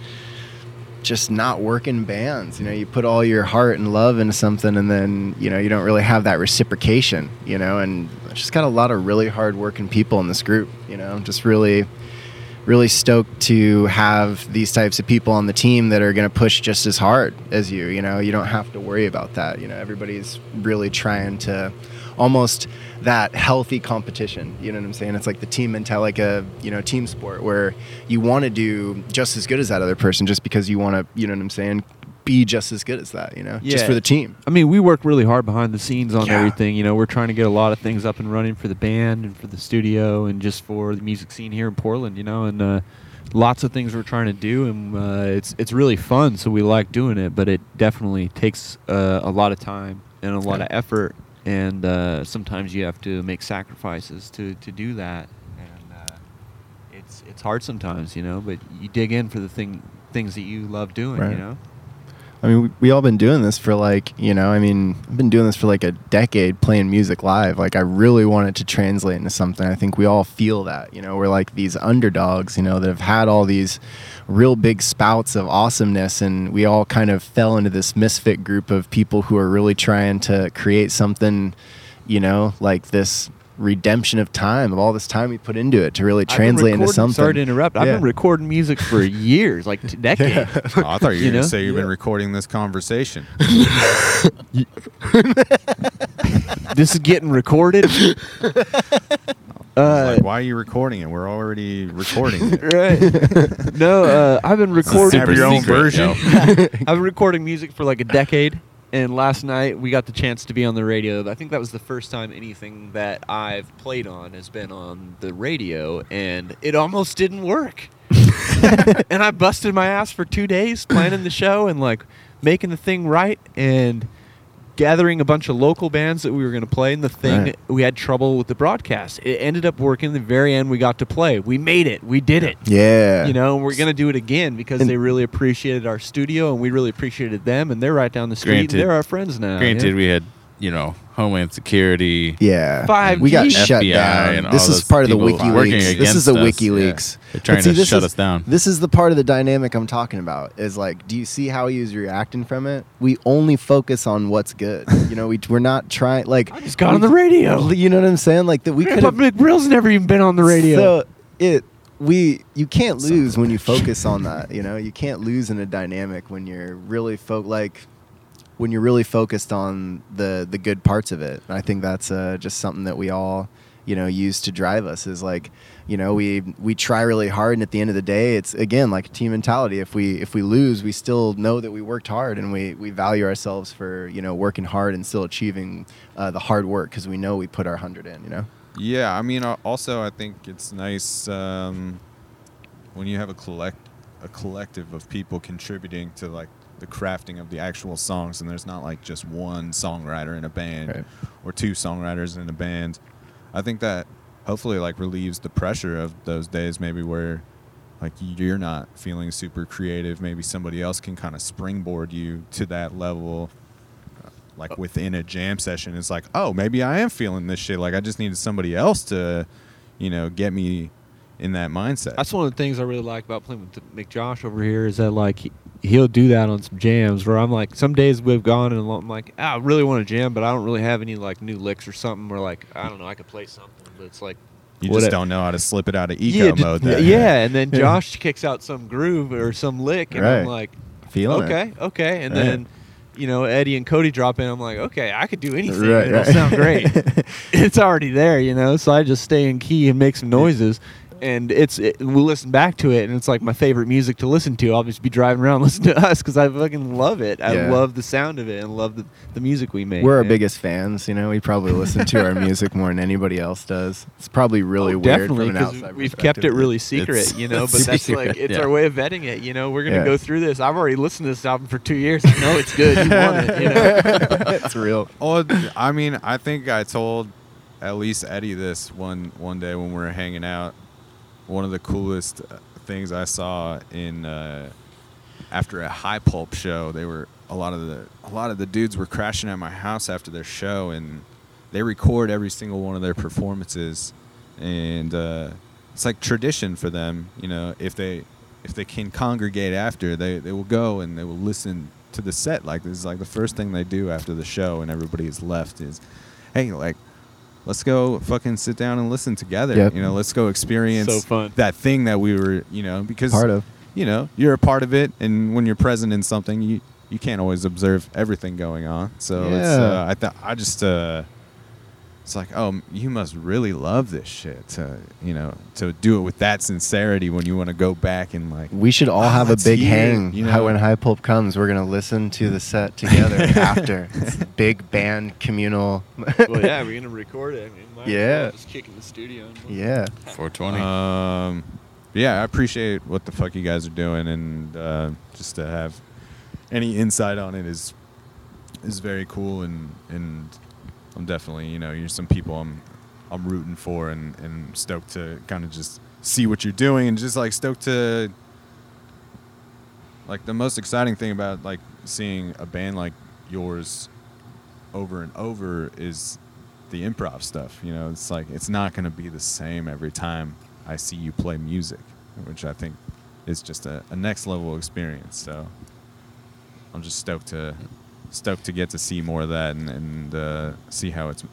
just not working bands. You know, you put all your heart and love into something and then, you know, you don't really have that reciprocation, you know, and I just got a lot of really hard working people in this group, you know, just really really stoked to have these types of people on the team that are going to push just as hard as you. You know, you don't have to worry about that. You know, everybody's really trying to almost that healthy competition. You know what I'm saying? It's like the team mentality, like a you know team sport where you want to do just as good as that other person, just because you want to. You know what I'm saying? Be just as good as that. You know, just for the team. I mean, we work really hard behind the scenes on Yeah. everything. You know, we're trying to get a lot of things up and running for the band and for the studio and just for the music scene here in Portland. You know, and uh, lots of things we're trying to do, and uh, it's it's really fun. So we like doing it, but it definitely takes uh, a lot of time and a lot Yeah. of effort, and uh, sometimes you have to make sacrifices to to do that. And uh, it's it's hard sometimes, you know, but you dig in for the thing things that you love doing. Right. You know. I mean, we, we all been doing this for like, you know, I mean, I've been doing this for like a decade playing music live. Like, I really want it to translate into something. I think we all feel that, you know, we're like these underdogs, you know, that have had all these real big spouts of awesomeness. And we all kind of fell into this misfit group of people who are really trying to create something, you know, like this redemption of time, of all this time we put into it to really translate into something. Sorry to interrupt. I've been recording music for years, like t- decades. Oh, I thought you were You going know? to say you've been recording this conversation. this is getting recorded. Uh, like, why are you recording it? We're already recording it. right. No, uh, I've been recording. Have your own version. I've been recording music for like a decade, and last night we got the chance to be on the radio. I think that was the first time anything that I've played on has been on the radio, and it almost didn't work. and I busted my ass for two days planning the show and like making the thing right and gathering a bunch of local bands that we were going to play. And the thing Right. we had trouble with the broadcast. It ended up working. The very end, we got to play. We made it. We did it. Yeah. You know, and we're gonna do it again because And- they really appreciated our studio and we really appreciated them, and they're right down the street. Granted- and they're our friends now. Granted, yeah. we had you know Homeland Security. Yeah. 5G. We got shut FBI down. and This is part of the WikiLeaks. This is the us, yeah. WikiLeaks. They're trying see, to this shut is- us down. This is the part of the dynamic I'm talking about. Is like, do you see how he was reacting from it? We only focus on what's good. You know, we we're not trying like. I just got on the radio. You know what I'm saying? Like that we could Grandpa have. Never even been on the radio. So it we you can't lose when you focus on that. You know, you can't lose in a dynamic when you're really fo- like when you're really focused on the the good parts of it. And I think that's uh, just something that we all you know use to drive us is like you know we we try really hard and at the end of the day it's again like a team mentality if we if we lose we still know that we worked hard and we we value ourselves for you know working hard and still achieving uh, the hard work because we know we put our hundred in you know Yeah, I mean, also I think it's nice um, when you have a collect a collective of people contributing to like the crafting of the actual songs, and there's not like just one songwriter in a band Right. or two songwriters in a band. I think that hopefully like relieves the pressure of those days, maybe where like you're not feeling super creative. Maybe somebody else can kind of springboard you to that level uh, like uh, within a jam session it's like oh maybe i am feeling this shit like i just needed somebody else to you know get me in that mindset That's one of the things I really like about playing with McJosh over here is that like he, he'll do that on some jams where I'm like some days we've gone and I'm like ah, I really want to jam but I don't really have any like new licks or something or like I don't know I could play something but it's like you just don't know how to slip it out of eco yeah, mode then. yeah and then Yeah. Josh kicks out some groove or some lick and I'm like feeling okay okay and Right. then you know Eddie and Cody drop in I'm like okay I could do anything Right, it'll right. sound great it's already there, you know. So I just stay in key and make some noises, and it's it, we listen back to it, and it's like my favorite music to listen to. I'll just be driving around listening to us because I fucking love it. I Yeah. love the sound of it and love the, the music we make. We're our man. biggest fans, you know. We probably listen to our music more than anybody else does. It's probably really Oh, weird definitely from an because outside we've kept it perspective. really secret, It's- you know. it's But that's secret, like it's yeah. our way of vetting it. You know, we're gonna Yeah. go through this. I've already listened to this album for two years. I know it's good. You want it, you know. it's real. oh i mean i think i told at least eddie this one one day when we were hanging out one of the coolest uh, things i saw in uh, after a high pulp show they were a lot of the a lot of the dudes were crashing at my house after their show and they record every single one of their performances. And uh, it's like tradition for them you know if they if they can congregate after they, they will go and they will listen to the set. Like this is like the first thing they do after the show and everybody is left is hey like let's go fucking sit down and listen together Yep. you know let's go experience So fun. that thing that we were you know because Part of. you know you're a part of it and when you're present in something you you can't always observe everything going on so it's Yeah. uh, i th- i just uh it's like oh you must really love this shit to you know to do it with that sincerity when you want to go back and like We should all Oh, have a big hear it, hang. you How know? when High Pulp comes, we're gonna listen to the set together after. It's big band communal. well, yeah, we're gonna record it. I mean, might Yeah. just kick in the studio. And yeah. 420. Um, yeah, I appreciate what the fuck you guys are doing, and uh, just to have any insight on it is is very cool, and and I'm definitely you know you're some people I'm I'm rooting for, and and stoked to kind of just see what you're doing, and just like stoked to like the most exciting thing about like seeing a band like yours over and over is the improv stuff. You know, it's like it's not going to be the same every time I see you play music, which I think is just a, a next level experience. So I'm just stoked to stoked to get to see more of that and, and uh, see how it's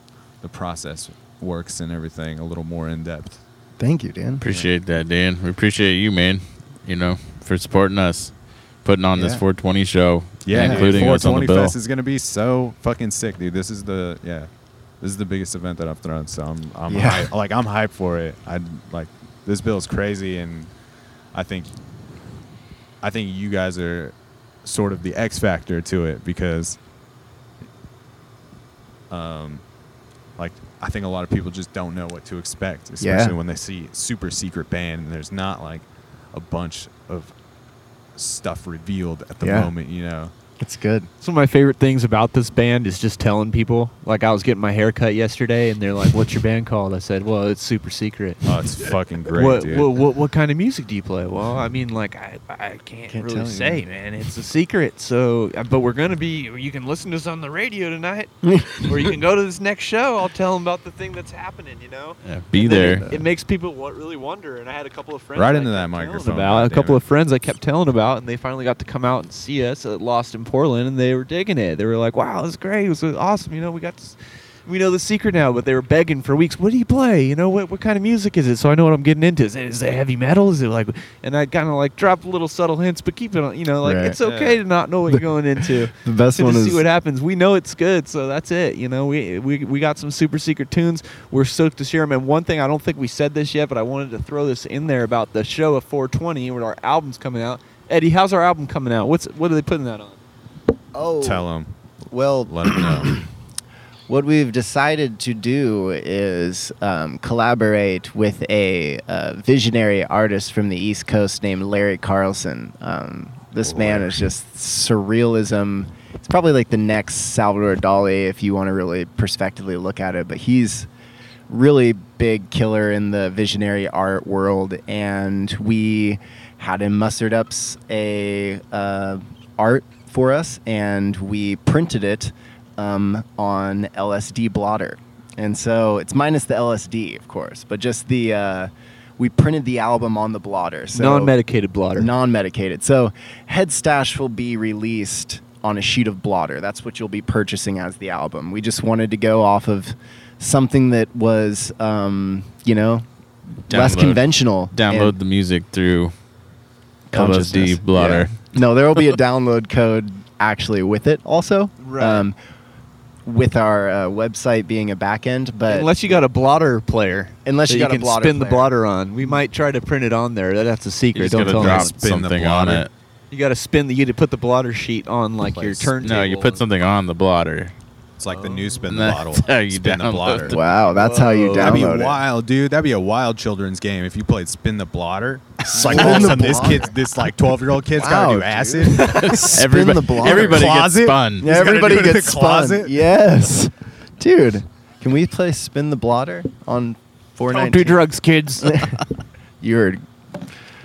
the process works and everything a little more in depth. Thank you, Dan. Appreciate that, Dan. We appreciate you, man. You know, for supporting us, putting on this 420 show, Yeah, and dude, including us on the 420 bill. Fest is gonna be so fucking sick, dude. This is the yeah, this is the biggest event that I've thrown. So I'm I'm Yeah. hype, like I'm hyped for it. I like this bill is crazy, and I think I think you guys are sort of the X factor to it because um like I think a lot of people just don't know what to expect, especially Yeah. when they see super secret band and there's not like a bunch of stuff revealed at the Yeah. moment, you know. It's good. Some of my favorite things about this band is just telling people. Like I was getting my hair cut yesterday, and they're like, "What's your band called?" I said, "Well, it's super secret." Oh, it's fucking great, what, dude. what what what kind of music do you play? Well, I mean, like I I can't, Can't really tell you. say, man. It's a secret. So, uh, but we're gonna be. You can listen to us on the radio tonight, or you can go to this next show. I'll tell them about the thing that's happening. You know. Yeah, be And then there. It, it makes people wa- really wonder. And I had a couple of friends Right I into kept that telling microphone, About a goddammit. couple of friends I kept telling about, and they finally got to come out and see us at Lost in Portland, and they were digging it. They were like, "Wow, it was great. It was awesome. You know, we got to, s- we know the secret now, but they were begging for weeks. What do you play? You know, what what kind of music is it? So I know what I'm getting into. Is it, is it heavy metal? Is it like? And I kind of like drop little subtle hints, but keep it on. You know, like Right. it's okay to not know what you're going into. The best to one just is see what happens. We know it's good, so that's it. You know, we we we got some super secret tunes. We're stoked to share them. And one thing I don't think we said this yet, but I wanted to throw this in there about the show of 420 where our album's coming out. Eddie, how's our album coming out? What's what are they putting that on? Oh Tell them. well Let them know. What we've decided to do is um, collaborate with a uh, visionary artist from the East Coast named Larry Carlson. Um, this man is just surrealism. It's probably like the next Salvador Dali if you want to really prospectively look at it, but he's really big killer in the visionary art world and we had him mustered up a uh, art for us and we printed it um, on lsd blotter and so it's minus the lsd of course but just the uh, we printed the album on the blotter so Non-medicated blotter. non-medicated so head stash will be released on a sheet of blotter that's what you'll be purchasing as the album we just wanted to go off of something that was um, you know less conventional Download the music through consciousness. LSD blotter. Yeah. No there will be a download code actually with it also Right. um, with our uh, website being a backend but Unless you got a blotter player. Unless that you got a can blotter spin the blotter on. We might try to print it on there. That's a You secret. just Don't tell drop them. Spin the something on it. You got to spin the. You to put the blotter sheet on like your Place. turntable. No, you put something on the blotter. It's like the new spin And the that's bottle. how you spin the download blotter. the- wow that's how you Whoa. That'd be it wild, dude. That'd be a wild children's game if you played spin the blotter. It's like Spin all of a the sudden this blotter? kid's this like twelve year old kid's Wow, gotta do dude. acid. Spin Everybody, the blotter. everybody gets Closet? spun. Yeah, He's gotta everybody do it in gets the spun. closet? Yes, dude. Can we play spin the blotter on four Don't do drugs, kids. You're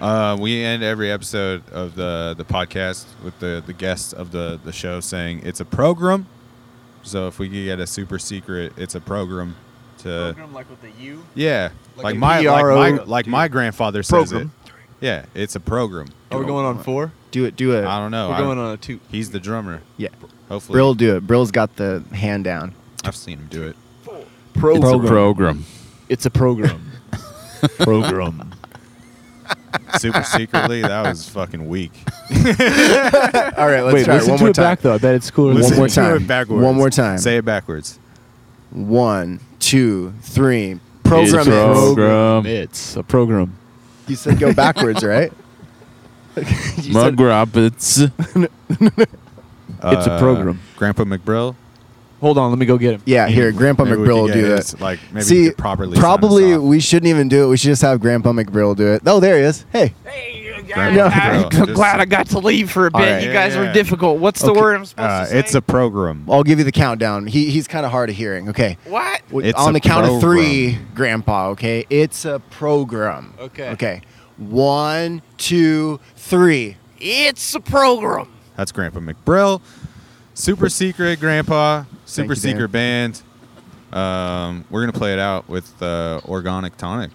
Uh, we end every episode of the the podcast with the the guests of the the show saying it's a program. So if we could get a super secret, it's a program to program like with the U. yeah, Like like, a my like my like my grandfather says program. it. Yeah, it's a program. Are we going on four? do it. Do it. I don't know. We're I going on a two. He's the drummer. Yeah, Hopefully, Brill do it. Brill's got the hand down. I've seen him do it. It's a program. It's a program. program. Super secretly, that was fucking weak. All right, let's Wait, try it listen one to more it time. back though. I bet it's cooler. One more to time. it backwards. One more time. Say it backwards. One, two, three. Program. a it. program. It's a program. You said go backwards, right? You Mug said- Roberts. It's a Uh, program. Grandpa McBrill. Hold on, let me go get him. yeah, here, Grandpa Maybe we McBrill could will get do his, that. Like maybe See, properly. probably we shouldn't even do it. We should just have Grandpa McBrill do it. Oh, there he is. Hey, Hey, Grandpa Yeah. McBrill. I'm Just- glad I got to leave for a bit. All right. You guys Yeah, were yeah. difficult. What's the Okay. word I'm supposed Uh, to say? it's a program. I'll give you the countdown. He he's kind of hard of hearing. Okay. what? W- It's on a the count of three, Grandpa. Okay, it's a program. Okay. Okay. One, two, three. It's a program. That's Grandpa McBrill. Super secret, Grandpa. Super you, secret band. Um, we're gonna play it out with uh, Organic Tonic.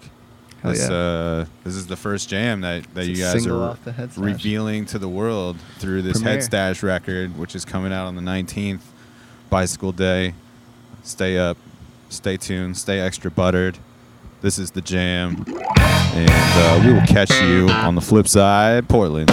Hell this, yeah. uh, this is the first jam that, that It's you guys are off the Head Stash. revealing to the world through this Premiere. Head Stash record, which is coming out on the 19th, Bicycle Day. Stay up, stay tuned, stay extra buttered. This is the jam, and uh, we will catch you on the flip side, Portland.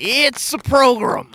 It's a program.